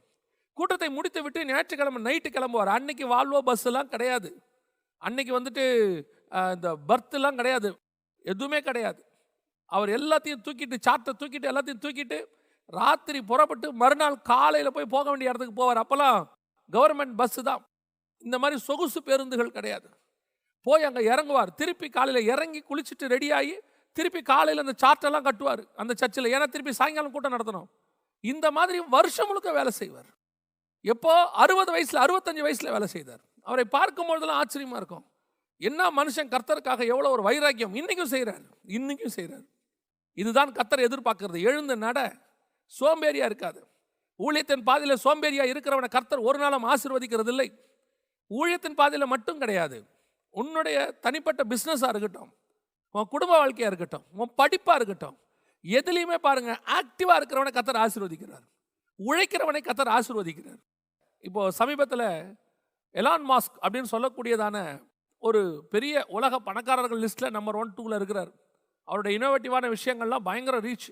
கூட்டத்தை முடித்து விட்டு ஞாயிற்றுக்கிழமை நைட்டு கிளம்புவார். அன்னைக்கு வால்வோ பஸ்ஸெல்லாம் கிடையாது. அன்னைக்கு வந்துட்டு இந்த பர்த்லாம் கிடையாது. எதுவுமே கிடையாது. அவர் எல்லாத்தையும் தூக்கிட்டு சார்ட்டை தூக்கிட்டு எல்லாத்தையும் தூக்கிட்டு ராத்திரி புறப்பட்டு மறுநாள் காலையில் போய் போக வேண்டிய இடத்துக்கு போவார். அப்போல்லாம் கவர்மெண்ட் பஸ்ஸு தான். இந்த மாதிரி சொகுசு பேருந்துகள் கிடையாது. போய் அங்கே இறங்குவார். திருப்பி காலையில் இறங்கி குளிச்சுட்டு ரெடியாகி திருப்பி காலையில் அந்த சார்ட்டெல்லாம் கட்டுவார் அந்த சர்ச்சில் ஏன்னா திருப்பி சாயங்காலம் கூட்டம் நடத்தணும். இந்த மாதிரி வருஷம் முழுக்க வேலை செய்வார். எப்போ? அறுபது வயசில் அறுபத்தஞ்சு வயசில் வேலை செய்தார். அவரை பார்க்கும்பொழுதெல்லாம் ஆச்சரியமாக இருக்கும். என்ன மனுஷன் கர்த்தருக்காக எவ்வளோ ஒரு வைராக்கியம். இன்றைக்கும் செய்கிறார் இன்னைக்கும் செய்கிறார் இதுதான் கர்த்தர் எதிர்பார்க்கறது. எழுந்து நட. சோம்பேறியா இருக்காது. ஊழியத்தின் பாதையில் சோம்பேறியா இருக்கிறவனை கர்த்தர் ஒரு நாளும் ஆசிர்வதிக்கிறது இல்லை ஊழியத்தின் பாதையில் மட்டும் கிடையாது. உன்னுடைய தனிப்பட்ட பிஸ்னஸாக இருக்கட்டும் உன் குடும்ப வாழ்க்கையாக இருக்கட்டும் உன் படிப்பாக இருக்கட்டும் எதுலேயுமே பாருங்க ஆக்டிவாக இருக்கிறவனை கத்தர் ஆசிர்வதிக்கிறார். உழைக்கிறவனை கத்தர் ஆசிர்வதிக்கிறார். இப்போது சமீபத்தில் எலான் மாஸ்க் அப்படின்னு சொல்லக்கூடியதான ஒரு பெரிய உலக பணக்காரர்கள் லிஸ்ட்டில் நம்பர் ஒன் டூவில் இருக்கிறார். அவருடைய இனோவேட்டிவான விஷயங்கள்லாம் பயங்கர ரீச்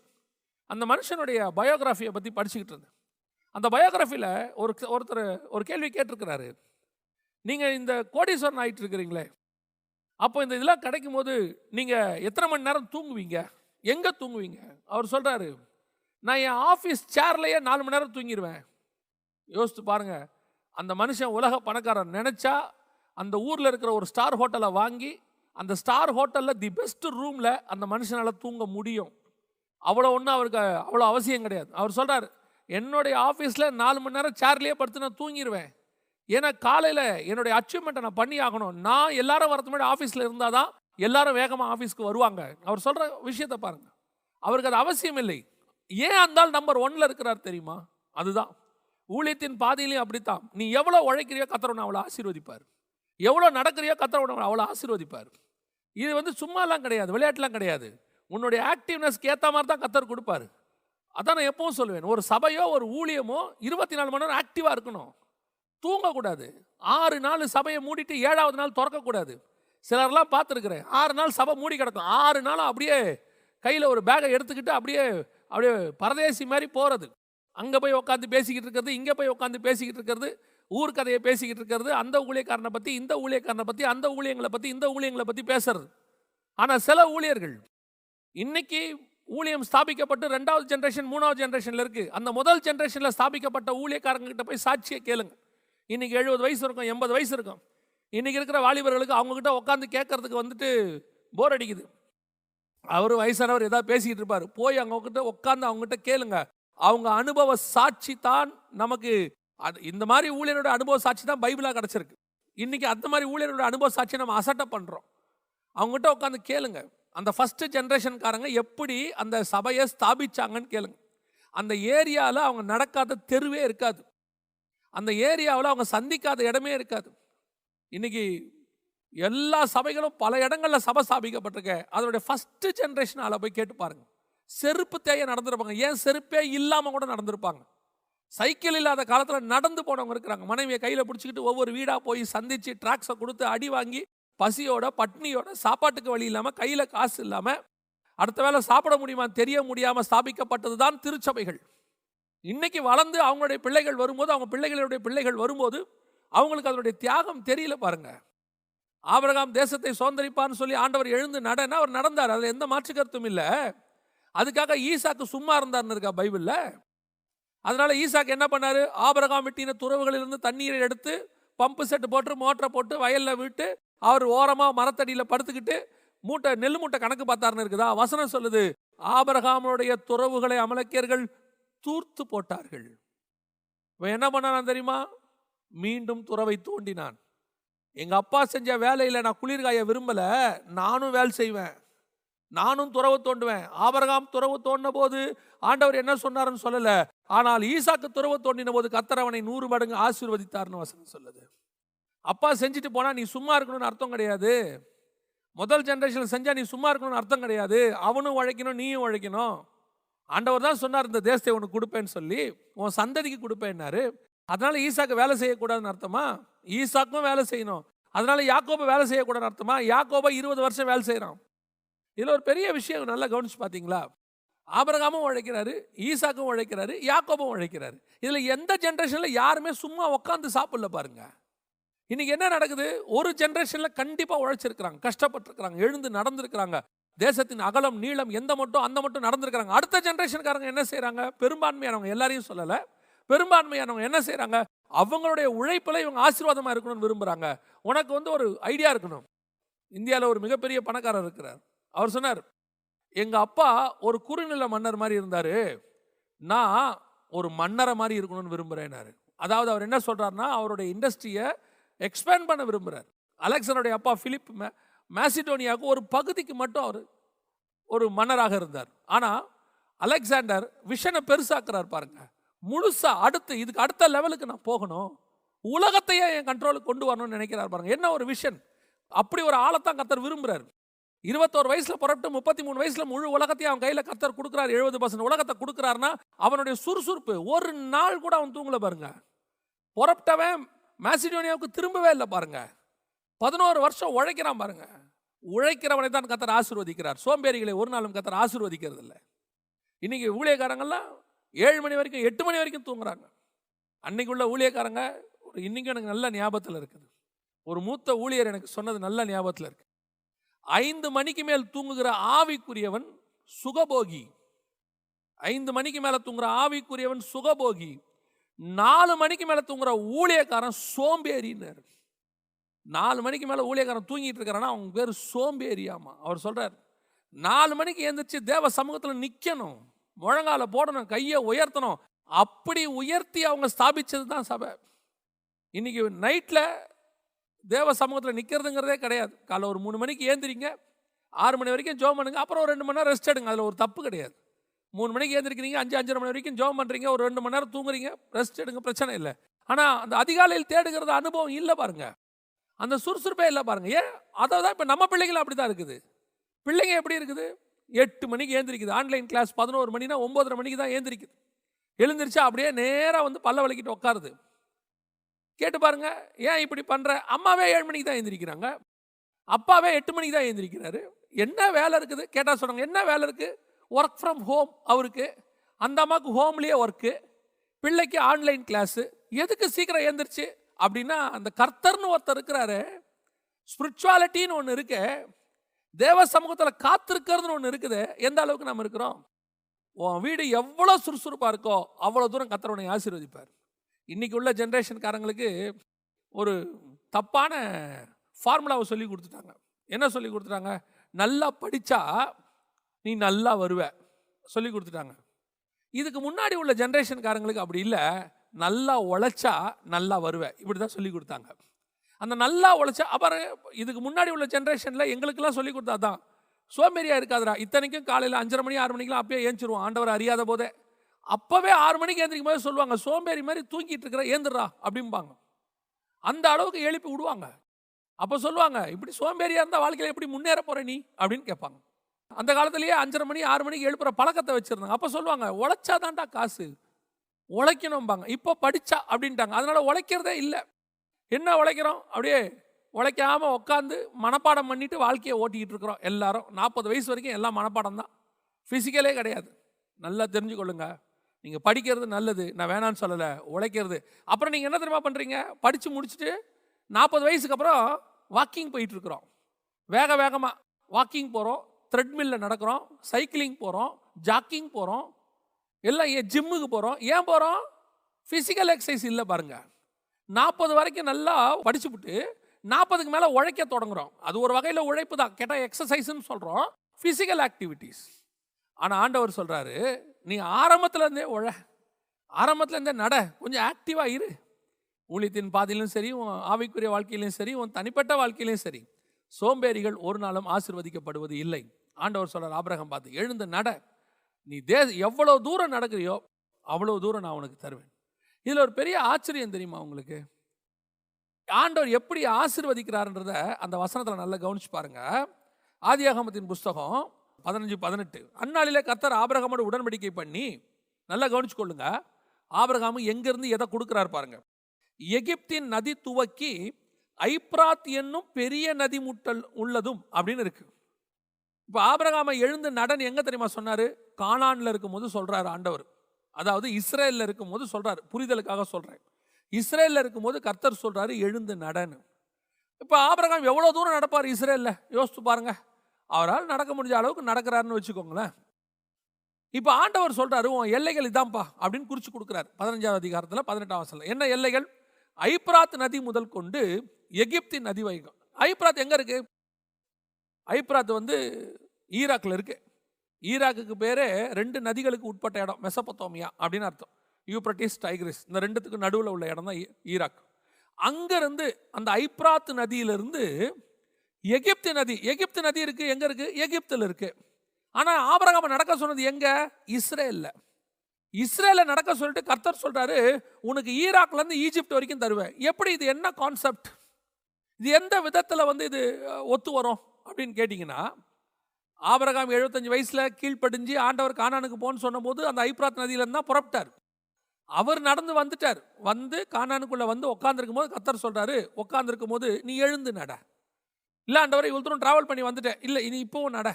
அந்த மனுஷனுடைய பயோகிராஃபியை பற்றி படிச்சுக்கிட்டு இருந்தேன். அந்த பயோகிராஃபியில் ஒரு ஒருத்தர் ஒரு கேள்வி கேட்டிருக்கிறாரு. நீங்கள் இந்த கோடீஸ்வரன் ஆகிட்டு இருக்கிறீங்களே அப்போ இந்த இதெல்லாம் கிடைக்கும் போது நீங்கள் எத்தனை மணி நேரம் தூங்குவீங்க? எங்கே தூங்குவீங்க? அவர் சொல்கிறாரு நான் என் ஆஃபீஸ் சேர்லேயே நாலு மணி நேரம் தூங்கிடுவேன் யோசித்து பாருங்க அந்த மனுஷன் உலக பணக்காரன் நினச்சா அந்த ஊரில் இருக்கிற ஒரு ஸ்டார் ஹோட்டலை வாங்கி அந்த ஸ்டார் ஹோட்டலில் தி பெஸ்ட் ரூமில் அந்த மனுஷனால் தூங்க முடியும். அவ்வளோ ஒன்றும் அவருக்கு அவ்வளோ அவசியம் கிடையாது. அவர் சொல்கிறார் என்னுடைய ஆஃபீஸில் நாலு மணி நேரம் சேர்லேயே படுத்து நான் தூங்கிடுவேன் ஏன்னா காலையில் என்னுடைய அச்சீவ்மெண்ட்டை நான் பண்ணி ஆகணும். நான் எல்லாரும் வரது முன்னாடி ஆஃபீஸில் இருந்தால் தான் எல்லாரும் வேகமாக ஆஃபீஸ்க்கு வருவாங்க. அவர் சொல்கிற விஷயத்தை பாருங்கள் அவருக்கு அது அவசியம் இல்லை. ஏன் அந்தால் நம்பர் ஒன்ல இருக்கிறார் தெரியுமா? அதுதான். ஊழியத்தின் பாதையிலையும் அப்படித்தான். நீ எவ்வளோ உழைக்கிறியோ கத்தரவனை அவ்வளோ ஆசீர்வதிப்பார். எவ்வளோ நடக்கிறியோ கத்தரவனை அவ்வளோ ஆசீர்வதிப்பார். இது வந்து சும்மாலாம் கிடையாது விளையாட்டுலாம் கிடையாது. உன்னுடைய ஆக்டிவ்னஸ்க்கு ஏற்ற மாதிரி தான் கத்தர் கொடுப்பாரு. அதான் நான் எப்பவும் சொல்லுவேன் ஒரு சபையோ ஒரு ஊழியமோ இருபத்தி நாலு மணி நேரம் ஆக்டிவாக இருக்கணும். தூங்கக்கூடாது. ஆறு நாள் சபையை மூடிட்டு ஏழாவது நாள் திறக்கக்கூடாது. சிலர்லாம் பார்த்துருக்குறேன் ஆறு நாள் சபை மூடி கிடக்கும். ஆறு நாள் அப்படியே கையில் ஒரு பேக்கை எடுத்துக்கிட்டு அப்படியே அப்படியே பரதேசி மாதிரி போகிறது அங்கே போய் உட்காந்து பேசிக்கிட்டு இருக்கிறது இங்கே போய் உட்காந்து பேசிக்கிட்டு இருக்கிறது ஊர் கதையை பேசிக்கிட்டு இருக்கிறது அந்த ஊழியக்காரனை பற்றி இந்த ஊழியக்காரனை பற்றி அந்த ஊழியங்களை பற்றி இந்த ஊழியங்களை பற்றி பேசுறது. ஆனால் சில ஊழியர்கள் இன்னைக்கு ஊழியம் ஸ்தாபிக்கப்பட்டு ரெண்டாவது ஜென்ரேஷன் மூணாவது ஜென்ரேஷனில் இருக்குது அந்த முதல் ஜென்ரேஷனில் ஸ்தாபிக்கப்பட்ட ஊழியக்காரங்ககிட்ட போய் சாட்சியை கேளுங்க. இன்றைக்கி எழுபது வயசு இருக்கும் எண்பது வயசு இருக்கும். இன்றைக்கி இருக்கிற வாலிபர்களுக்கு அவங்கக்கிட்ட உட்காந்து கேட்குறதுக்கு வந்துட்டு போர் அடிக்குது. அவர் வயசானவர் ஏதாவது பேசிக்கிட்டு இருப்பார். போய் அவங்கக்கிட்ட உட்காந்து அவங்ககிட்ட கேளுங்க. அவங்க அனுபவ சாட்சி தான் நமக்கு அது இந்த மாதிரி ஊழியரோட அனுபவ சாட்சி தான் பைபிளாக கிடச்சிருக்கு. இன்றைக்கி அந்த மாதிரி ஊழியரோட அனுபவ சாட்சியை நம்ம அசட்டை பண்ணுறோம் அவங்ககிட்ட உட்காந்து கேளுங்க. அந்த ஃபஸ்ட்டு ஜென்ரேஷன்காரங்க எப்படி அந்த சபையை ஸ்தாபிச்சாங்கன்னு கேளுங்க. அந்த ஏரியாவில் அவங்க நடக்காத தெருவே இருக்காது. அந்த ஏரியாவில் அவங்க சந்திக்காத இடமே இருக்காது. இன்றைக்கி எல்லா சபைகளும் பல இடங்களில் சபை ஸ்தாபிக்கப்பட்டிருக்க. அதனுடைய ஃபஸ்ட்டு ஜென்ரேஷன் போய் கேட்டு பாருங்கள் செருப்பு தேய நடந்திருப்பாங்க. ஏன் செருப்பே இல்லாமல் கூட நடந்திருப்பாங்க? சைக்கிள் இல்லாத காலத்தில் நடந்து போனவங்க இருக்கிறாங்க. மனைவியை கையில் பிடிச்சிக்கிட்டு ஒவ்வொரு வீடாக போய் சந்தித்து ட்ராக்ஸை கொடுத்து அடி வாங்கி பசியோட பட்னியோட சாப்பாட்டுக்கு வழி இல்லாமல் கையில் காசு இல்லாமல் அடுத்த வேளை சாப்பிட முடியுமா தெரிய முடியாமல் ஸ்தாபிக்கப்பட்டது தான் திருச்சபைகள். இன்னைக்கு வளர்ந்து அவங்களுடைய பிள்ளைகள் வரும்போது அவங்க பிள்ளைகளுடைய பிள்ளைகள் வரும்போது அவங்களுக்கு அதனுடைய தியாகம் தெரியல பாருங்க. ஆபரகாம் தேசத்தை சுதந்திரிப்பான்னு சொல்லி ஆண்டவர் எழுந்து நடனா அவர் நடந்தார். அதில் எந்த மாற்று கருத்தும் இல்லை. அதுக்காக ஈசாக்கு சும்மா இருந்தார்னு இருக்கா பைபிளில்? அதனால ஈசாக்கு என்ன பண்ணார்? ஆபரகாம் வெட்டின துறவுகளிலிருந்து தண்ணீரை எடுத்து பம்பு செட்டு போட்டு மோட்டரை போட்டு வயலில் விட்டு அவர் ஓரமாக மரத்தடியில் படுத்துக்கிட்டு மூட்டை நெல் மூட்டை கணக்கு பார்த்தாருன்னு இருக்குதா? வசனம் சொல்லுது ஆபரகாமனுடைய துறவுகளை அமலக்கியர்கள் தூர்த்து போட்டார்கள். இவன் என்ன பண்ணான் தெரியுமா? மீண்டும் துறவை தோண்டினான். எங்கள் அப்பா செஞ்ச வேலையில் நான் குளிர்காய விரும்பல நானும் வேலை செய்வேன். நானும் துறவு தோண்டுவேன். ஆபரகாம் துறவு தோண்டின போது ஆண்டவர் என்ன சொன்னார்ன்னு சொல்லலை. ஆனால் ஈசாக்கு துறவு தோண்டின போது கத்தரவனை நூறு மடங்கு ஆசீர்வதித்தார்னு வசனம் சொல்லுது. அப்பா செஞ்சுட்டு போனால் நீ சும்மா இருக்கணும்னு அர்த்தம் கிடையாது. முதல் ஜென்ரேஷனில் செஞ்சால் நீ சும்மா இருக்கணும்னு அர்த்தம் கிடையாது. அவனும் உழைக்கணும் நீயும் உழைக்கணும். ஆண்டவர் தான் சொன்னார் இந்த தேசத்தை உனக்கு கொடுப்பேன்னு சொல்லி. உன் சந்ததிக்கு கொடுப்பேன்னாரு. அதனால் ஈசாக்கு வேலை செய்யக்கூடாதுன்னு அர்த்தமா? ஈசாக்கும் வேலை செய்யணும். அதனால் யாக்கோபை வேலை செய்யக்கூடாதுன்னு அர்த்தமா? யாக்கோபை இருபது வருஷம் வேலை செய்கிறான் இதில் ஒரு பெரிய விஷயம் நல்லா கவனிச்சு பார்த்தீங்களா ஆபரகாமும் உழைக்கிறாரு ஈசாக்கும் உழைக்கிறாரு யாக்கோபும் உழைக்கிறாரு. இதில் எந்த ஜென்ரேஷனில் யாருமே சும்மா உட்காந்து சாப்பிடல பாருங்கள் இன்னைக்கு என்ன நடக்குது? ஒரு ஜென்ரேஷனில் கண்டிப்பாக உழைச்சிருக்கிறாங்க கஷ்டப்பட்டுருக்கிறாங்க எழுந்து நடந்திருக்கிறாங்க. தேசத்தின் அகலம் நீளம் எந்த மட்டும் அந்த மட்டும் நடந்திருக்கிறாங்க. அடுத்த ஜென்ரேஷன்காரங்க என்ன செய்கிறாங்க பெரும்பான்மையானவங்க எல்லாரையும் சொல்லலை. பெரும்பான்மையானவங்க என்ன செய்கிறாங்க அவங்களுடைய உழைப்பில் இவங்க ஆசீர்வாதமாக இருக்கணும்னு விரும்புகிறாங்க உனக்கு வந்து ஒரு ஐடியா இருக்கணும். இந்தியாவில் ஒரு மிகப்பெரிய பணக்காரர் இருக்கிறார். அவர் சொன்னார் எங்கள் அப்பா ஒரு குறுநில மன்னர் மாதிரி இருந்தார். நான் ஒரு மன்னரை மாதிரி இருக்கணும்னு விரும்புகிறேன்னாரு அதாவது அவர் என்ன சொல்கிறாருன்னா அவருடைய இண்டஸ்ட்ரியை எக்ஸ்பேண்ட் பண்ண விரும்புகிறார் அலெக்சனுடைய அப்பா ஃபிலிப் மே- மேசிடோனியாவுக்கு ஒரு பகுதிக்கு மட்டும் அவர் ஒரு மன்னராக இருந்தார். ஆனால் அலெக்சாண்டர் விஷனை பெருசாக்குறார் பாருங்க. முழுசாக அடுத்து இதுக்கு அடுத்த லெவலுக்கு நான் போகணும். உலகத்தையே என் கண்ட்ரோலுக்கு கொண்டு வரணும்னு நினைக்கிறார் பாருங்க. என்ன ஒரு விஷன் அப்படி ஒரு ஆளத்தான் கத்தர் விரும்புகிறார் இருபத்தோரு வயசில் புறப்பட்டு முப்பத்தி மூணு வயசில் முழு உலகத்தையும் அவன் கையில் கத்தர் கொடுக்குறாரு. எழுபது பர்சன்ட் உலகத்தை கொடுக்குறாருன்னா அவனுடைய சுறுசுறுப்பு ஒரு நாள் கூட அவன் தூங்கல பாருங்க. புறப்பட்டவன் மேசிடோனியாவுக்கு திரும்பவே இல்லை பாருங்க. பதினோரு வருஷம் உழைக்கிறான் பாருங்க. உழைக்கிறவனை தான் கத்தர் ஆசீர்வதிக்கிறார். சோம்பேறிகளை ஒரு நாளும் கத்தர் ஆசீர்வதிக்கிறது இல்லை. இன்னைக்கு ஊழியக்காரங்கெல்லாம் ஏழு மணி வரைக்கும் எட்டு மணி வரைக்கும் தூங்குறாங்க. அன்னைக்கு உள்ள ஊழியக்காரங்க ஒரு இன்றைக்கும் எனக்கு நல்ல ஞாபகத்தில் இருக்குது. ஒரு மூத்த ஊழியர் எனக்கு சொன்னது நல்ல ஞாபகத்தில் இருக்கு. ஐந்து மணிக்கு மேல் தூங்குகிற ஆவிக்குரியவன் சுகபோகி. ஐந்து மணிக்கு மேலே தூங்குற ஆவிக்குரியவன் சுகபோகி. நாலு மணிக்கு மேலே தூங்குற ஊழியக்காரன் சோம்பேறினார் நாலு மணிக்கு மேலே ஊழியக்காரன் தூங்கிட்டு இருக்கிறான்னா அவங்க பேர் சோம்பேறியாமா. அவர் சொல்கிறார் நாலு மணிக்கு எழுந்திரிச்சு தேவ சமூகத்தில் நிற்கணும் முழங்கால போடணும் கையை உயர்த்தணும். அப்படி உயர்த்தி அவங்க ஸ்தாபிச்சது தான் சபை. இன்னைக்கு நைட்டில் தேவ சமூகத்தில் நிற்கிறதுங்கிறதே கிடையாது. காலைல ஒரு மூணு மணிக்கு ஏந்திரிங்க ஆறு மணி வரைக்கும் ஜோம் பண்ணுங்க அப்புறம் ஒரு ரெண்டு மணி நேரம் ரெஸ்ட் எடுங்க. அதில் ஒரு தப்பு கிடையாது. மூணு மணிக்கு ஏந்திரிக்கிறீங்க அஞ்சு அஞ்சரை மணி வரைக்கும் ஜோம் பண்ணுறீங்க ஒரு ரெண்டு மணி நேரம் தூங்குறீங்க ரெஸ்ட் எடுங்க பிரச்சனை இல்லை. ஆனால் அந்த அதிகாலையில் தேடுகிறது அனுபவம் இல்லை பாருங்கள் அந்த சுறுசுறுப்பே இல்லை பாருங்கள் ஏன்? அதை தான் இப்போ நம்ம பிள்ளைங்களும் அப்படி தான் இருக்குது. பிள்ளைங்க எப்படி இருக்குது? எட்டு மணிக்கு ஏந்திரிக்குது. ஆன்லைன் கிளாஸ் பதினோரு மணினா ஒம்போதரை மணிக்கு தான் ஏந்திரிக்குது. எழுந்திரிச்சா அப்படியே நேராக வந்து பல்ல வலிக்கிட்டு உட்காருது கேட்டு பாருங்க. ஏன் இப்படி பண்ணுற அம்மாவே ஏழு மணிக்கு தான் எழுந்திரிக்கிறாங்க அப்பாவே எட்டு மணிக்கு தான் எழுந்திரிக்கிறாரு என்ன வேலை இருக்குது? கேட்டால் சொன்னாங்க என்ன வேலை இருக்குது ஒர்க் ஃப்ரம் ஹோம் அவருக்கு அந்த அம்மாவுக்கு ஹோம்லேயே ஒர்க்கு பிள்ளைக்கு ஆன்லைன் கிளாஸு எதுக்கு சீக்கிரம் எழுந்திரிச்சு? அப்படின்னா அந்த கர்த்தர்னு ஒருத்தர் இருக்கிறாரு ஸ்பிரிச்சுவாலிட்டின்னு ஒன்று இருக்கு தேவ சமூகத்தில் காத்திருக்கிறதுன்னு ஒன்று இருக்குது எந்த அளவுக்கு நம்ம இருக்கிறோம்? உன் வீடு எவ்வளோ சுறுசுறுப்பாக இருக்கோ அவ்வளோ தூரம் கத்தரவனை ஆசீர்வதிப்பார். இன்றைக்கி உள்ள ஜென்ரேஷன்காரங்களுக்கு ஒரு தப்பான ஃபார்முலாவை சொல்லி கொடுத்துட்டாங்க. என்ன சொல்லி கொடுத்துட்டாங்க? நல்லா படித்தா நீ நல்லா வருவ. சொல்லி கொடுத்துட்டாங்க. இதுக்கு முன்னாடி உள்ள ஜென்ரேஷன்காரங்களுக்கு அப்படி இல்லை. நல்லா உழைச்சா நல்லா வருவ. இப்படி தான் சொல்லி கொடுத்தாங்க. அந்த நல்லா உழைச்சா அப்புறம் இதுக்கு முன்னாடி உள்ள ஜென்ரேஷனில் எங்களுக்கெல்லாம் சொல்லி கொடுத்தா தான். சோம்பேறியா இருக்காதுடா. இத்தனைக்கும் காலையில் அஞ்சரை மணி ஆறு மணிக்கெல்லாம் அப்பயே ஏஞ்சிருவோம். ஆண்டவர் அறியாத போதே. அப்போவே ஆறு மணிக்கு ஏந்திரிக்கும் போது சொல்லுவாங்க சோம்பேறி மாதிரி தூங்கிட்டு இருக்கிற ஏந்துடுறா அப்படிம்பாங்க. அந்த அளவுக்கு எழுப்பி விடுவாங்க. அப்போ சொல்லுவாங்க இப்படி சோம்பேறியாக இருந்தால் வாழ்க்கையில் எப்படி முன்னேற போகிற நீ? அப்படின்னு கேட்பாங்க. அந்த காலத்திலேயே அஞ்சரை மணி ஆறு மணிக்கு எழுப்புற பழக்கத்தை வச்சுருந்தாங்க. அப்போ சொல்லுவாங்க உழைச்சாதான்டா காசு. உழைக்கணும்பாங்க. இப்போ படிச்சா அப்படின்ட்டாங்க. அதனால் உழைக்கிறதே இல்லை. என்ன உழைக்கிறோம்? அப்படியே உழைக்காமல் உட்காந்து மனப்பாடம் பண்ணிட்டு வாழ்க்கையை ஓட்டிக்கிட்டு இருக்கிறோம் எல்லாரும். நாற்பது வயசு வரைக்கும் எல்லாம் மனப்பாடம் தான். ஃபிசிக்கலே கிடையாது. நல்லா தெரிஞ்சுக்கொள்ளுங்க. நீங்கள் படிக்கிறது நல்லது. நான் வேணான்னு சொல்லலை. உழைக்கிறது. அப்புறம் நீங்கள் என்ன தெரியுமா பண்ணுறீங்க படித்து முடிச்சுட்டு நாற்பது வயசுக்கு அப்புறம் வாக்கிங் போயிட்டுருக்குறோம் வேக வேகமாக வாக்கிங் போகிறோம் த்ரெட்மில்ல நடக்கிறோம் சைக்கிளிங் போகிறோம் ஜாக்கிங் போகிறோம் எல்லாம் ஏன் ஜிம்முக்கு போகிறோம் ஏன் போகிறோம் ஃபிசிக்கல் எக்ஸசைஸ் இல்லை பாருங்கள் நாற்பது வரைக்கும் நல்லா படிச்சுப்புட்டு நாற்பதுக்கு மேலே உழைக்க தொடங்குறோம். அது ஒரு வகையில் உழைப்பு தான். கேட்டால் எக்ஸசைஸ்ன்னு சொல்கிறோம் ஃபிசிக்கல் ஆக்டிவிட்டீஸ் ஆனால் ஆண்டவர் சொல்கிறாரு நீ ஆரம்பத்துலேருந்தே உழ. ஆரம்பத்துலேருந்தே நட. கொஞ்சம் ஆக்டிவாக இரு. ஊழியத்தின் பாதையிலும் சரி உன் ஆவிக்குரிய வாழ்க்கையிலையும் சரி உன் தனிப்பட்ட வாழ்க்கையிலையும் சரி. சோம்பேறிகள் ஒரு நாளும் ஆசிர்வதிக்கப்படுவது இல்லை. ஆண்டவர் சொல்கிறார் ஆபிரகம் பார்த்து எழுந்து நட. நீ தே எவ்வளோ தூரம் நடக்கிறியோ அவ்வளோ தூரம் நான் உனக்கு தருவேன். இதில் ஒரு பெரிய ஆச்சரியம் தெரியுமா உங்களுக்கு? ஆண்டவர் எப்படி ஆசிர்வதிக்கிறாருன்றத அந்த வசனத்தில் நல்லா கவனிச்சு பாருங்க. ஆதியாகமத்தின் புஸ்தகம் பதினஞ்சு பதினெட்டு. அந்நாளிலே கத்தர் ஆபிரகமோட உடன்படிக்கை பண்ணி நல்லா கவனிச்சு கொள்ளுங்க. ஆபிரகாமு எங்கிருந்து எதை கொடுக்குறாரு பாருங்க. எகிப்தின் நதி துவக்கி ஐப்ராத் என்னும் பெரிய நதி முட்டல் உள்ளதும் அப்படின்னு இருக்கு. இப்போ ஆபரகாமை எழுந்து நடன் எங்கே தெரியுமா சொன்னார்? கானான்ல இருக்கும்போது சொல்கிறார் ஆண்டவர். அதாவது இஸ்ரேலில் இருக்கும்போது சொல்கிறார் புரிதலுக்காக சொல்கிறேன் இஸ்ரேலில் இருக்கும்போது கர்த்தர் சொல்கிறாரு எழுந்து நடன்னு. இப்போ ஆபரகாம் எவ்வளோ தூரம் நடப்பார் இஸ்ரேலில்? யோசித்து பாருங்க. அவரால் நடக்க முடிஞ்ச அளவுக்கு நடக்கிறாருன்னு வச்சுக்கோங்களேன். இப்போ ஆண்டவர் சொல்கிறாரு உன் எல்லைகள் இதான்ப்பா அப்படின்னு குறித்து கொடுக்குறாரு. பதினஞ்சாவது அதிகாரத்தில் பதினெட்டாம் வசனம் என்ன எல்லைகள்? ஐப்ராத் நதி முதல் கொண்டு எகிப்தின் நதி ஐப்ராத் எங்கே இருக்கு? ஐப்ராத் வந்து ஈராக்கில் இருக்கு. ஈராக்குக்கு பேரே ரெண்டு நதிகளுக்கு உட்பட்ட இடம் மெசபத்தோமியா அப்படின்னு அர்த்தம். யூப்ரட்டிஸ் டைக்ரிஸ் இந்த ரெண்டுத்துக்கு நடுவில் உள்ள இடம் தான் ஈராக். அங்கேருந்து அந்த ஐப்ராத் நதியிலிருந்து எகிப்து நதி எகிப்து நதி இருக்கு எங்க இருக்கு? எகிப்தில் இருக்கு. ஆனால் ஆபரகம் நடக்க சொன்னது எங்க? இஸ்ரேலில். இஸ்ரேல நடக்க சொல்லிட்டு கர்த்தர் சொல்றாரு உனக்கு ஈராக்ல இருந்து ஈஜிப்ட் வரைக்கும் தருவேன். எப்படி இது என்ன கான்செப்ட் இது எந்த விதத்தில் வந்து இது ஒத்து வரும் அப்படின்னு கேட்டிங்கன்னா ஆபரகாம் எழுபத்தஞ்சு வயசில் கீழ்ப்படிஞ்சு ஆண்டவர் கானானுக்கு போன்னு சொன்னபோது அந்த ஐப்ராத் நதியிலேருந்து தான் புறப்பட்டார். அவர் நடந்து வந்துட்டார். வந்து காணானுக்குள்ளே வந்து உட்காந்துருக்கும் போது கத்தர் சொல்கிறாரு உட்காந்துருக்கும் போது நீ எழுந்து நட. இல்லை ஆண்டவரை இவ்வளோ தூரம் ட்ராவல் பண்ணி வந்துட்டேன். இல்லை இனி இப்போவும் நட.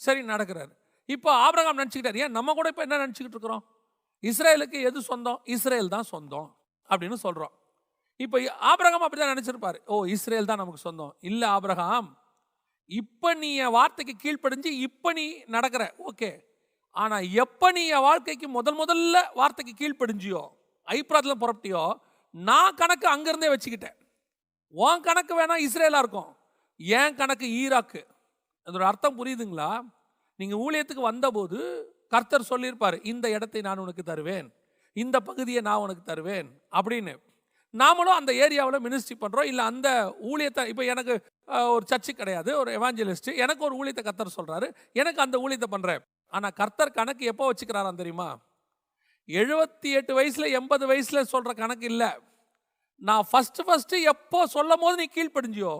சரி நடக்கிறாரு. இப்போ ஆபரகாம் நினச்சிக்கிட்டார் ஏன் நம்ம கூட இப்போ என்ன நினச்சிக்கிட்டு இருக்கிறோம்? இஸ்ரேலுக்கு எது சொந்தம்? இஸ்ரேல் தான் சொந்தம் அப்படின்னு சொல்கிறோம் இப்போ ஆபிரகாம் அப்படி தான் நினச்சிருப்பாரு. ஓ இஸ்ரேல் தான் நமக்கு சொந்தம். இல்லை ஆபிரகாம் இப்போ நீ என் வார்த்தைக்கு கீழ்ப்படிஞ்சு இப்போ நீ நடக்கிற. ஓகே ஆனால் எப்போ நீ என் வாழ்க்கைக்கு முதல் முதல்ல வார்த்தைக்கு கீழ்ப்படிஞ்சியோ ஐப்ராத்தில் புறப்பட்டியோ நான் கணக்கு அங்கேருந்தே வச்சுக்கிட்டேன். உன் கணக்கு வேணால் இஸ்ரேலாக இருக்கும். என் கணக்கு ஈராக்கு. அதோட அர்த்தம் புரியுதுங்களா? நீங்கள் ஊழியத்துக்கு வந்தபோது கர்த்தர் சொல்லியிருப்பார் இந்த இடத்தை நான் உனக்கு தருவேன். இந்த பகுதியை நான் உனக்கு தருவேன். அப்படின்னு. நாமளும் அந்த ஏரியாவில் மினிஸ்ட்ரி பண்ணுறோம் இல்லை அந்த ஊழியத்தை இப்போ எனக்கு ஒரு சர்ச்சு கிடையாது ஒரு எவாஞ்சலிஸ்ட் எனக்கு ஒரு ஊழியத்தை கர்த்தர் சொல்கிறாரு எனக்கு அந்த ஊழியத்தை பண்ணுறேன் ஆனால் கர்த்தர் கணக்கு எப்போ வச்சுக்கிறாராம் தெரியுமா? எழுபத்தி எட்டு வயசில் எண்பது வயசில் சொல்கிற கணக்கு இல்லை. நான் ஃபஸ்ட்டு ஃபஸ்ட்டு எப்போ சொல்லும் போது நீ கீழ்ப்படிஞ்சியோ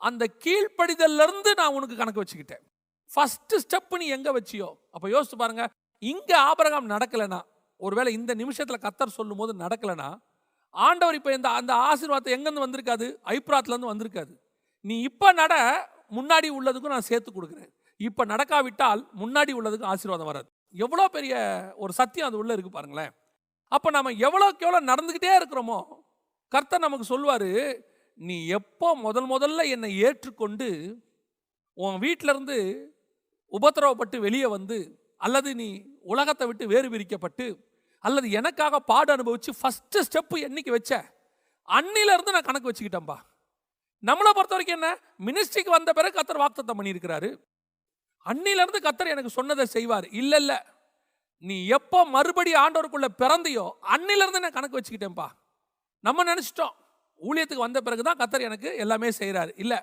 அந்த கீழ்ப்படிதல்ல இருந்து நான் உனக்கு கணக்கு வச்சுக்கிட்டேன். ஃபஸ்ட்டு ஸ்டெப் நீ எங்கே வச்சியோ? அப்போ யோசிச்சு பாருங்கள் இங்கே ஆபரகம் நடக்கலைன்னா ஒருவேளை இந்த நிமிஷத்தில் கத்தர் சொல்லும் போது நடக்கலைன்னா ஆண்டவர் இப்போ இந்த அந்த ஆசீர்வாதத்தை எங்கேருந்து வந்திருக்காது? ஐப்ராத்துலேருந்து வந்திருக்காது. நீ இப்போ நட முன்னாடி உள்ளதுக்கும் நான் சேர்த்து கொடுக்குறேன். இப்போ நடக்காவிட்டால் முன்னாடி உள்ளதுக்கும் ஆசீர்வாதம் வராது. எவ்வளோ பெரிய ஒரு சத்தியம் அது உள்ளே இருக்கு பாருங்களேன். அப்போ நம்ம எவ்வளோக்கு எவ்வளோ நடந்துக்கிட்டே இருக்கிறோமோ கர்த்தர் நமக்கு சொல்வார் நீ எப்போ முதல் முதல்ல என்னை ஏற்றுக்கொண்டு உன் வீட்டிலருந்து உபத்திரவப்பட்டு வெளியே வந்து அல்லது நீ உலகத்தை விட்டு வேறு பிரிக்கப்பட்டு அல்லது எனக்காக பாடு அனுபவிச்சு ஃபஸ்ட்டு ஸ்டெப்பு என்னைக்கு வச்ச? அன்னிலேருந்து நான் கணக்கு வச்சுக்கிட்டேன்பா. நம்மளை பொறுத்த வரைக்கும் என்ன? மினிஸ்ட்ரிக்கு வந்த பிறகு கத்தர் வாக்குத்தம் பண்ணியிருக்கிறாரு. அன்னிலேருந்து கத்தர் எனக்கு சொன்னதை செய்வார். இல்லை இல்லை. நீ எப்போ மறுபடி ஆண்டவருக்குள்ளே பிறந்தியோ அன்னிலேருந்து நான் கணக்கு வச்சுக்கிட்டேன்ப்பா நம்ம நினச்சிட்டோம். ஊழியத்துக்கு வந்த பிறகு தான் கத்தர் எனக்கு எல்லாமே செய்கிறாரு இல்லை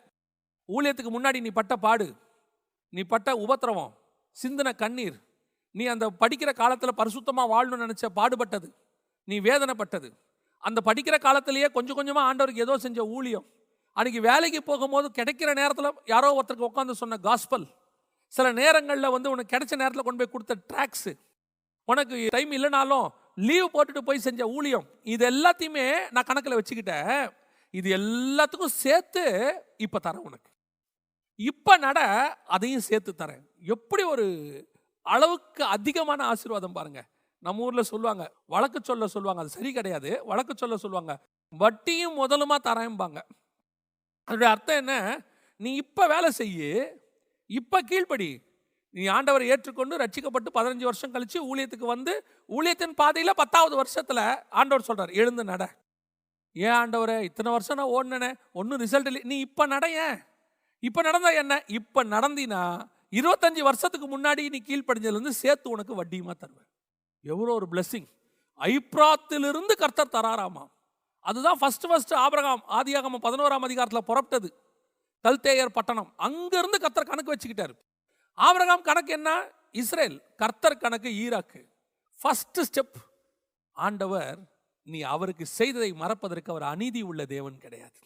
ஊழியத்துக்கு முன்னாடி நீ பட்ட பாடு நீ பட்ட உபத்திரவம் சிந்தின கண்ணீர் நீ அந்த படிக்கிற காலத்தில் பரிசுத்தமாக வாழணும்னு நினச்ச பாடுபட்டது. நீ வேதனைப்பட்டது. அந்த படிக்கிற காலத்திலேயே கொஞ்சம் கொஞ்சமாக ஆண்டவருக்கு ஏதோ செஞ்ச ஊழியம். அன்றைக்கி வேலைக்கு போகும்போது கிடைக்கிற நேரத்தில் யாரோ ஒருத்தருக்கு உட்காந்து சொன்ன காஸ்பல் சில நேரங்களில் வந்து உனக்கு கிடைச்ச நேரத்தில் கொண்டு போய் கொடுத்த ட்ராக்ஸு உனக்கு டைம் இல்லைனாலும் லீவ் போட்டுட்டு போய் செஞ்ச ஊழியம். இது எல்லாத்தையுமே நான் கணக்கில் வச்சுக்கிட்டேன். இது எல்லாத்துக்கும் சேர்த்து இப்போ தரேன் உனக்கு. இப்போ நட அதையும் சேர்த்து தரேன். எப்படி ஒரு அளவுக்கு அதிகமான ஆசீர்வாதம் பாருங்க. நம்ம ஊர்ல சொல்லுவாங்க வழக்கு சொல்ல சொல்லுவாங்க. அது சரி கிடையாது. வழக்கு சொல்ல சொல்லுவாங்க. வட்டியும் முதலுமா தரேன்பாங்க அதோடைய அர்த்தம் என்ன? நீ இப்போ வேலை செய்யு இப்போ கீழ்ப்படி நீ ஆண்டவரை ஏற்றுக்கொண்டு ரட்சிக்கப்பட்டு பதினஞ்சு வருஷம் கழிச்சு ஊழியத்துக்கு வந்து ஊழியத்தின் பாதையில் பத்தாவது வருஷத்துல ஆண்டவர் சொல்றார் எழுந்து நட. ஏன் ஆண்டவரே? இத்தனை வருஷம் நான் ஓடினேனே. ஒன்றும் ரிசல்ட் இல்லை. நீ இப்போ நடையேன் இப்போ நடந்தா என்ன? இப்போ நடந்தினா இருபத்தஞ்சு வருஷத்துக்கு முன்னாடி நீ கீழ்ப்படிஞ்சதுலேருந்து சேர்த்து உனக்கு வட்டியுமா தருவேன். எவ்வளோ ஒரு பிளெஸ்ஸிங் ஐப்ராத்திலிருந்து கர்த்தர் தராராமா? அதுதான் ஃபர்ஸ்ட் ஃபர்ஸ்ட் ஆபரகாம் ஆதியாகம பதினோராம் அதிகாரத்தில் புறப்பட்டது கல்தேயர் பட்டணம். அங்கிருந்து கர்த்தர் கணக்கு வச்சுக்கிட்டாரு. ஆபரகாம் கணக்கு என்ன? இஸ்ரேல். கர்த்தர் கணக்கு ஈராக்கு. ஃபர்ஸ்ட் ஸ்டெப் ஆண்டவர் நீ அவருக்கு செய்ததை மறப்பதற்கு அவர் அநீதி உள்ள தேவன் கிடையாது.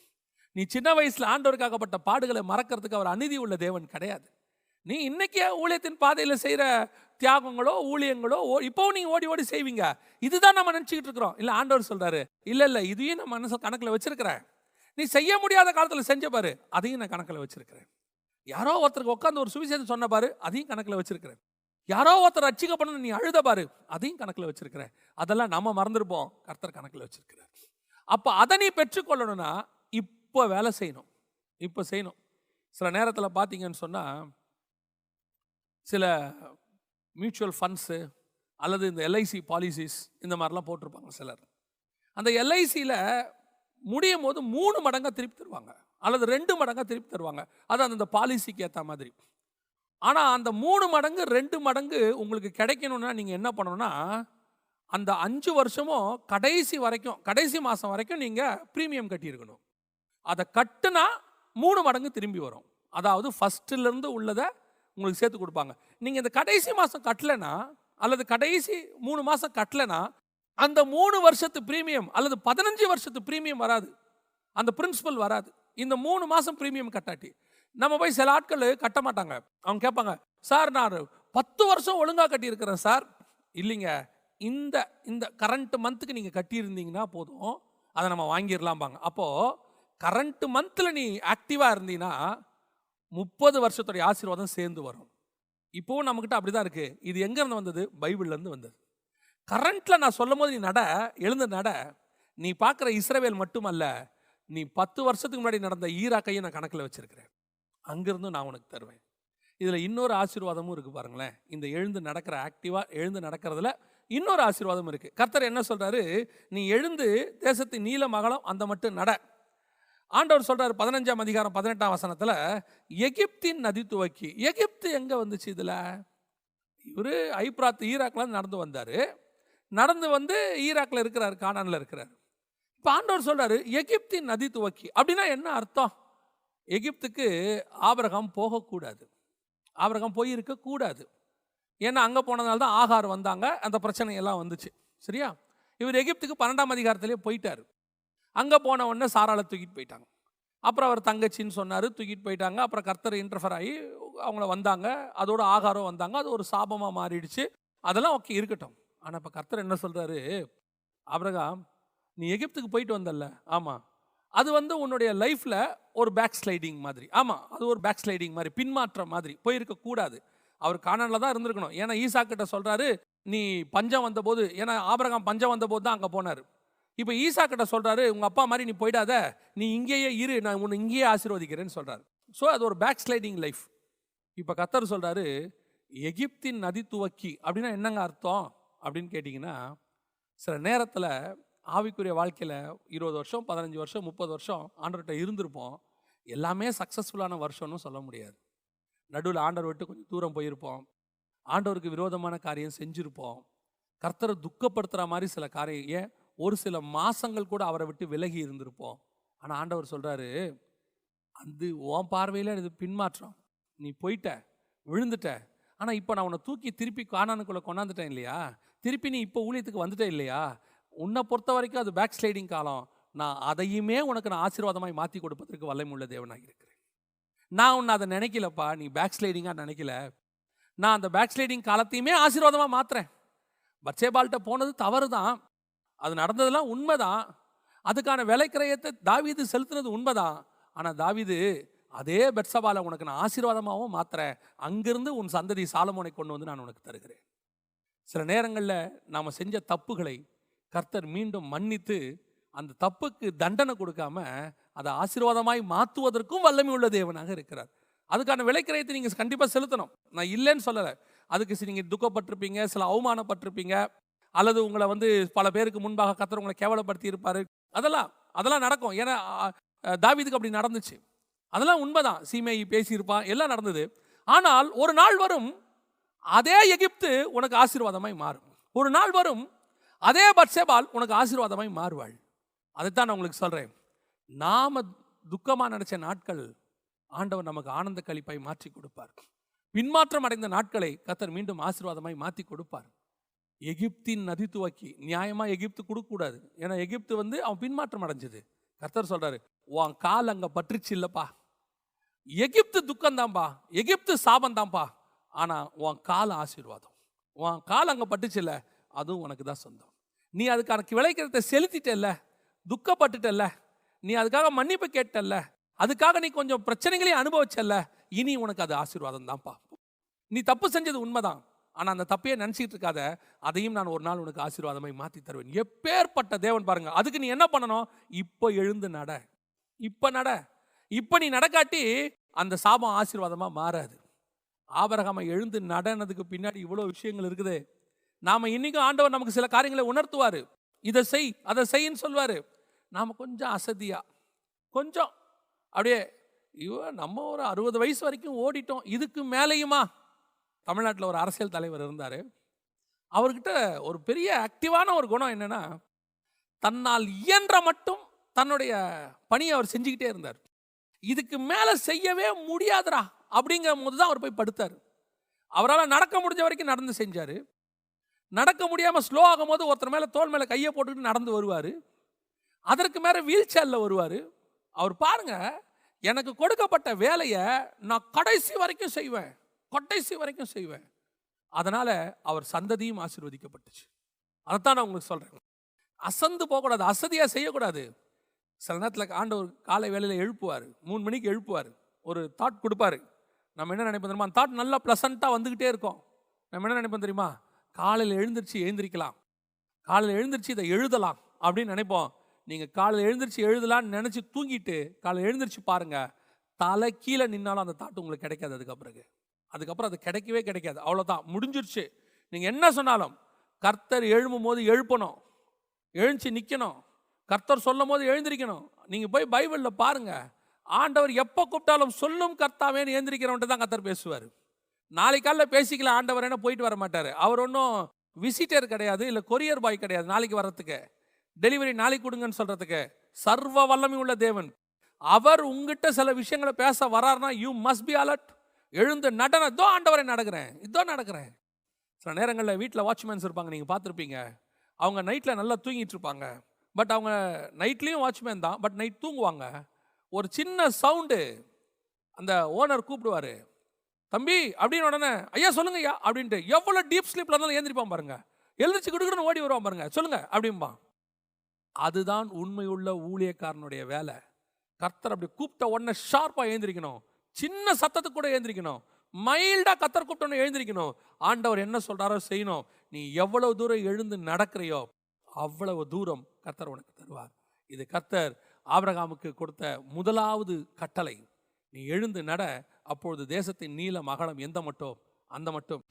நீ சின்ன வயசுல ஆண்டவருக்காகப்பட்ட பாடுகளை மறக்கிறதுக்கு அவர் அநீதி உள்ள தேவன் கிடையாது. நீ இன்னைக்கே ஊழியத்தின் பாதையில் செய்கிற தியாகங்களோ ஊழியங்களோ ஓ- இப்போவும் நீங்கள் ஓடி ஓடி செய்வீங்க. இதுதான் நம்ம நினச்சிக்கிட்டு இருக்கிறோம். இல்லை ஆண்டவர் சொல்கிறாரு இல்லை இல்லை இதையும் நான் மனசு கணக்கில் வச்சிருக்கிறேன். நீ செய்ய முடியாத காலத்தில் செஞ்ச பாரு அதையும் நான் கணக்கில் வச்சிருக்கிறேன். யாரோ ஒருத்தருக்கு உட்காந்து ஒரு சுவிசேஷம் சொன்ன பாரு அதையும் கணக்கில் வச்சிருக்கிறேன். யாரோ ஒருத்தர் ரட்சிக்கப்படணும் நீ அழுத பாரு அதையும் கணக்கில் வச்சிருக்கிறேன். அதெல்லாம் நம்ம மறந்துருப்போம் கர்த்தர் கணக்கில் வச்சிருக்கிறார். அப்போ அதை நீ பெற்றுக்கொள்ளணும்னா இப்போ வேலை செய்யணும். இப்போ செய்யணும். சில நேரத்தில் பார்த்தீங்கன்னு சொன்னால் சில மியூச்சுவல் ஃபண்ட்ஸு அல்லது இந்த எல்ஐசி பாலிசிஸ் இந்த மாதிரிலாம் போட்டிருப்பாங்க சிலர். அந்த எல்ஐசியில் முடியும் போது மூணு மடங்காக திருப்பி தருவாங்க. அல்லது ரெண்டு மடங்காக திருப்பி தருவாங்க. அது அந்த பாலிசிக்கு ஏற்ற மாதிரி. ஆனால் அந்த மூணு மடங்கு ரெண்டு மடங்கு உங்களுக்கு கிடைக்கணும்னா நீங்கள் என்ன பண்ணணும்னா அந்த அஞ்சு வருஷமும் கடைசி வரைக்கும் கடைசி மாதம் வரைக்கும் நீங்கள் ப்ரீமியம் கட்டியிருக்கணும். அதை கட்டுனா மூணு மடங்கு திரும்பி வரும். அதாவது ஃபஸ்ட்டுலேருந்து உள்ளதை உங்களுக்கு சேர்த்து கொடுப்பாங்க. நீங்கள் இந்த கடைசி மாதம் கட்டலைன்னா அல்லது கடைசி மூணு மாதம் கட்டலைன்னா அந்த மூணு வருஷத்து ப்ரீமியம் அல்லது பதினஞ்சு வருஷத்து ப்ரீமியம் வராது. அந்த பிரின்சிபல் வராது. இந்த மூணு மாதம் ப்ரீமியம் கட்டாட்டி. நம்ம போய் சில ஆட்கள் கட்ட மாட்டாங்க. அவங்க கேட்பாங்க சார் நான் பத்து வருஷம் ஒழுங்காக கட்டியிருக்கிறேன் சார். இல்லைங்க. இந்த இந்த கரண்ட் மந்த்துக்கு நீங்கள் கட்டியிருந்தீங்கன்னா போதும். அதை நம்ம வாங்கிடலாம்பாங்க. அப்போது கரண்ட் மந்தில் நீ ஆக்டிவாக இருந்தீங்கன்னா முப்பது வருஷத்துடைய ஆசீர்வாதம் சேர்ந்து வரும். இப்போவும் நம்மக்கிட்ட அப்படி தான் இருக்குது இது எங்கேருந்து வந்தது? பைபிள்லேருந்து வந்தது. கரண்ட்டில் நான் சொல்லும் போது நீ நட எழுந்த நட. நீ பார்க்குற இஸ்ரவேல் மட்டுமல்ல நீ பத்து வருஷத்துக்கு முன்னாடி நடந்த ஈராக்கையும் நான் கணக்கில் வச்சுருக்கிறேன். அங்கிருந்தும் நான் உனக்கு தருவேன். இதில் இன்னொரு ஆசீர்வாதமும் இருக்குது பாருங்களேன். இந்த எழுந்து நடக்கிற ஆக்டிவாக எழுந்து நடக்கிறதுல இன்னொரு ஆசீர்வாதம் இருக்குது கர்த்தர் என்ன சொல்கிறாரு நீ எழுந்து தேசத்தின் நீல மகளம் அந்த மட்டும் நட. ஆண்டவர் சொல்கிறார் பதினஞ்சாம் அதிகாரம் பதினெட்டாம் வசனத்தில் எகிப்தின் நதி துவக்கி எகிப்து எங்கே வந்துச்சு இதில்? இவர் ஐப்ராத் ஈராக்ல நடந்து வந்தார். நடந்து வந்து ஈராக்ல இருக்கிறார் கானானில் இருக்கிறார். இப்போ ஆண்டவர் சொல்கிறாரு எகிப்தின் நதி துவக்கி. அப்படின்னா என்ன அர்த்தம்? எகிப்துக்கு ஆபரகம் போகக்கூடாது. ஆபரகம் போயிருக்க கூடாது. ஏன்னா அங்கே போனதுனால தான் ஆகார் வந்தாங்க அந்த பிரச்சனையெல்லாம் வந்துச்சு. சரியா? இவர் எகிப்துக்கு பன்னெண்டாம் அதிகாரத்திலே போயிட்டார். அங்கே போன உடனே சாராளை தூக்கிட்டு போயிட்டாங்க. அப்புறம் அவர் தங்கச்சின்னு சொன்னார் தூக்கிட்டு போயிட்டாங்க. அப்புறம் கர்த்தர் இன்டர்ஃபர் ஆகி அவங்கள வந்தாங்க. அதோட ஆகாரம் வந்தாங்க. அது ஒரு சாபமாக மாறிடுச்சு. அதெல்லாம் ஓகே இருக்கட்டும். ஆனால் இப்போ கர்த்தர் என்ன சொல்கிறாரு அப்ரகாம் நீ எகிப்துக்கு போயிட்டு வந்தல்ல? ஆமாம் அது வந்து உன்னுடைய லைஃப்பில் ஒரு பேக் ஸ்லைடிங் மாதிரி. ஆமாம் அது ஒரு பேக் ஸ்லைடிங் மாதிரி பின்மாற்றம் மாதிரி. போயிருக்க கூடாது. அவர் காணலில் தான் இருந்திருக்கணும். ஏன்னா ஈசா கிட்ட சொல்கிறாரு நீ பஞ்சம் வந்தபோது ஏன்னா ஆபரகாம் பஞ்சம் வந்தபோது தான் அங்கே போனார். இப்போ ஈசா கிட்ட சொல்கிறாரு உங்கள் அப்பா மாதிரி நீ போயிடாத நீ இங்கேயே இரு நான் உன்னை இங்கேயே ஆசீர்வதிக்கிறேன்னு சொல்கிறாரு ஸோ அது ஒரு பேக் ஸ்லைடிங் லைஃப் இப்போ கத்தர் சொல்கிறாரு எகிப்தின் நதி துவக்கி அப்படின்னா என்னங்க அர்த்தம்? அப்படின்னு கேட்டிங்கன்னா சில நேரத்தில் ஆவிக்குரிய வாழ்க்கையில் இருபது வருஷம் பதினஞ்சு வருஷம் முப்பது வருஷம் ஆண்டவர்கிட்ட இருந்திருப்போம். எல்லாமே சக்ஸஸ்ஃபுல்லான வருஷம்னு சொல்ல முடியாது. நடுவில் ஆண்டவர் விட்டு கொஞ்சம் தூரம் போயிருப்போம். ஆண்டவருக்கு விரோதமான காரியம் செஞ்சுருப்போம். கர்த்தரை துக்கப்படுத்துகிற மாதிரி சில காரியம் ஏன்? ஒரு சில மாதங்கள் கூட அவரை விட்டு விலகி இருந்திருப்போம். ஆனால் ஆண்டவர் சொல்கிறாரு அது உன் பார்வையில் இது பின்மாற்றம். நீ போயிட்ட விழுந்துட்ட. ஆனால் இப்போ நான் உன்னை தூக்கி திருப்பி காணானுக்குள்ளே கொண்டாந்துட்டேன் இல்லையா? திருப்பி நீ இப்போ ஊழியத்துக்கு வந்துட்டே இல்லையா? உன்னை பொறுத்த வரைக்கும் அது பேக் ஸ்லைடிங் காலம். நான் அதையுமே உனக்கு நான் ஆசீர்வாதமாய் மாற்றி கொடுப்பதற்கு வல்லமுள்ள தேவனாக இருக்கிறேன். நான் உன்னை அதை நினைக்கலப்பா. நீ பேக் ஸ்லைடிங்காக நினைக்கல. நான் அந்த பேக் ஸ்லைடிங் காலத்தையுமே ஆசீர்வாதமாக மாற்றுறேன் பட்சேபால்கிட்ட போனது தவறு தான் அது நடந்ததெல்லாம் உண்மைதான். அதுக்கான விலைக்கிரயத்தை தாவீது செலுத்துனது உண்மைதான். ஆனால் தாவீது அதே பெட்சபால உனக்கு நான் ஆசீர்வாதமாகவும் மாத்துறேன். அங்கிருந்து உன் சந்ததி சாலமோனை கொண்டு வந்து நான் உனக்கு தருகிறேன். சில நேரங்களில் நாம் செஞ்ச தப்புகளை கர்த்தர் மீண்டும் மன்னித்து அந்த தப்புக்கு தண்டனை கொடுக்காம அதை ஆசீர்வாதமாய் மாற்றுவதற்கும் வல்லமை உள்ள தேவனாக இருக்கிறார். அதுக்கான விலைக்கிரயத்தை நீங்கள் கண்டிப்பாக செலுத்தணும். நான் இல்லைன்னு சொல்லலை. அதுக்கு நீங்கள் துக்கப்பட்டிருப்பீங்க சில அவமானப்பட்டிருப்பீங்க. அல்லது உங்களை வந்து பல பேருக்கு முன்பாக கத்தர் உங்களை கேவலப்படுத்தி இருப்பார் அதெல்லாம் அதெல்லாம் நடக்கும். ஏன்னா தாவிதுக்கு அப்படி நடந்துச்சு. அதெல்லாம் உண்மைதான். சீமை பேசியிருப்பான் எல்லாம் நடந்தது. ஆனால் ஒரு நாள் வரும் அதே எகிப்து உனக்கு ஆசீர்வாதமாய் மாறும். ஒரு நாள் வரும் அதே பட்சேபால் உனக்கு ஆசீர்வாதமாய் மாறுவாள். அதைத்தான் நான் உங்களுக்கு சொல்கிறேன் நாம துக்கமாக நினச்ச நாட்கள் ஆண்டவர் நமக்கு ஆனந்த கழிப்பாய் மாற்றி கொடுப்பார். பின்மாற்றம் அடைந்த நாட்களை கத்தர் மீண்டும் ஆசீர்வாதமாய் மாற்றி கொடுப்பார். எகிப்தின் நதி துவக்கி நியாயமாக எகிப்து கொடுக்கக்கூடாது. ஏன்னா எகிப்து வந்து அவன் பின்மாற்றம் அடைஞ்சது. கர்த்தர் சொல்கிறாரு உன் கால் அங்கே பற்றிச்சு இல்லைப்பா. எகிப்து துக்கம்தான்ப்பா எகிப்து சாபந்தான்ப்பா ஆனால் உன் கால் ஆசீர்வாதம். உன் கால் அங்க பட்டுச்சுல்ல அதுவும் உனக்கு தான் சொந்தம். நீ அதுக்கான விளைக்கிறத செலுத்திட்டல்ல துக்கப்பட்டுட்டல்ல நீ அதுக்காக மன்னிப்பு கேட்டல்ல அதுக்காக நீ கொஞ்சம் பிரச்சனைகளையும் அனுபவிச்சல்ல இனி உனக்கு அது ஆசீர்வாதம் தான்ப்பா நீ தப்பு செஞ்சது உண்மைதான். ஆனால் அந்த தப்பையே நினச்சிட்டு இருக்காத அதையும் நான் ஒரு நாள் உனக்கு ஆசீர்வாதமாய் மாற்றி தருவேன். எப்பேற்பட்ட தேவன் பாருங்க அதுக்கு நீ என்ன பண்ணணும்? இப்போ எழுந்து நட. இப்போ நட. இப்போ நீ நடக்காட்டி அந்த சாபம் ஆசீர்வாதமாக மாறாது. ஆபரகமாக எழுந்து நடனதுக்கு பின்னாடி இவ்வளோ விஷயங்கள் இருக்குது. நாம் இன்னைக்கும் ஆண்டவர் நமக்கு சில காரியங்களை உணர்த்துவார். இதை செய் அதை செய்ன்னு சொல்வார். நாம் கொஞ்சம் அசதியாக கொஞ்சம் அப்படியே ஐயோ நம்ம ஒரு அறுபது வயசு வரைக்கும் ஓடிட்டோம் இதுக்கு மேலேயுமா? தமிழ்நாட்டில் ஒரு அரசியல் தலைவர் இருந்தார். அவர்கிட்ட ஒரு பெரிய ஆக்டிவான ஒரு குணம் என்னன்னா தன்னால் இயன்ற மட்டும் தன்னுடைய பணியை அவர் செஞ்சுக்கிட்டே இருந்தார். இதுக்கு மேலே செய்யவே முடியாதுடா அப்படிங்கிற போது தான் அவர் போய் படுத்தார். அவரால் நடக்க முடிஞ்ச வரைக்கும் நடந்து செஞ்சார். நடக்க முடியாமல் ஸ்லோ ஆகும்போது ஒருத்தர் மேலே தோல் மேலே கையை போட்டுக்கிட்டு நடந்து வருவார். அதற்கு மேலே வீல் சேரில் வருவார். அவர் பாருங்க எனக்கு கொடுக்கப்பட்ட வேலையை நான் கடைசி வரைக்கும் செய்வேன். கொட்டைசி வரைக்கும் செய்வேன். அதனால் அவர் சந்ததியும் ஆசீர்வதிக்கப்பட்டுச்சு. அதைத்தான் நான் உங்களுக்கு சொல்கிறேன் அசந்து போகக்கூடாது அசதியாக செய்யக்கூடாது. சில நேரத்தில் ஆண்டவர் காலை வேலையில் எழுப்புவார். மூணு மணிக்கு எழுப்புவார். ஒரு தாட் கொடுப்பாரு. நம்ம என்ன நினைப்போம் தெரியுமா? அந்த தாட் நல்லா ப்ளசண்ட்டாக வந்துக்கிட்டே இருக்கும். நம்ம என்ன நினைப்போம் தெரியுமா? காலையில் எழுந்திரிச்சு எழுந்திரிக்கலாம். காலையில் எழுந்திரிச்சு இதை எழுதலாம் அப்படின்னு நினைப்போம். நீங்கள் காலையில் எழுந்திரிச்சு எழுதலாம்னு நினச்சி தூங்கிட்டு காலையில் எழுந்திரிச்சு பாருங்கள் தலை கீழே நின்னாலும் அந்த தாட்டு உங்களுக்கு கிடைக்காது அதுக்கப்புறம் அதுக்கப்புறம் அது கிடைக்கவே கிடைக்காது. அவ்வளோதான் முடிஞ்சிருச்சு. நீங்கள் என்ன சொன்னாலும் கர்த்தர் எழும்பும் போது எழுப்பணும். எழுந்துச்சு நிற்கணும் கர்த்தர் சொல்லும் போது எழுந்திருக்கணும். நீங்கள் போய் பைபிளில் பாருங்கள் ஆண்டவர் எப்போ கூப்பிட்டாலும் சொல்லும் கர்த்தாவேன்னு எழுந்திரிக்கிறவன்ட்டு தான் கர்த்தர் பேசுவார். நாளைக்கு காலைல பேசிக்கலாம் ஆண்டவர் என்ன போயிட்டு வர மாட்டார். அவர் ஒன்றும் விசிட்டர் கிடையாது இல்லை கொரியர் பாய் கிடையாது நாளைக்கு வர்றதுக்கு. டெலிவரி நாளைக்கு கொடுங்கன்னு சொல்கிறதுக்கு சர்வ வல்லமை உள்ள தேவன். அவர் உங்ககிட்ட சில விஷயங்களை பேச வராருனா யூ மஸ்ட் பி அலர்ட் எழுந்து நடன இதோ ஆண்டவரை நடக்கிறேன் இதோ நடக்கிறேன். சில நேரங்களில் வீட்டில் வாட்ச்மேன்ஸ் இருப்பாங்க நீங்கள் பார்த்துருப்பீங்க. அவங்க நைட்டில் நல்லா தூங்கிட்டு இருப்பாங்க. பட் அவங்க நைட்லேயும் வாட்ச்மேன் தான் பட் நைட் தூங்குவாங்க. ஒரு சின்ன சவுண்டு அந்த ஓனர் கூப்பிடுவார் தம்பி அப்படின்னு உடனே ஐயா சொல்லுங்க ஐயா அப்படின்ட்டு எவ்வளோ டீப் ஸ்லீப்பில் இருந்தாலும் ஏந்திரிப்பான் பாருங்க. எழுந்திரிச்சு கிடுக்குன்னு ஓடி வருவான் பாருங்க. சொல்லுங்க அப்படிம்பான். அதுதான் உண்மையுள்ள ஊழியக்காரனுடைய வேலை. கர்த்தர் அப்படி கூப்பிட்ட உடனே ஷார்ப்பாக எழுந்திரிக்கணும் சின்ன சத்தத்துக்கு கூட எழுந்திரிக்கணும். மைல்டாக கத்தர் கூப்பிட்டோன்னு எழுந்திரிக்கணும். ஆண்டவர் என்ன சொல்கிறாரோ செய்யணும். நீ எவ்வளவு தூரம் எழுந்து நடக்கிறையோ அவ்வளவு தூரம் கத்தர் உனக்கு தருவார். இது கத்தர் ஆபிரகாமுக்கு கொடுத்த முதலாவது கட்டளை. நீ எழுந்து நட அப்பொழுது தேசத்தின் நீளம் அகலம் எந்த மட்டும்? அந்த மட்டும்.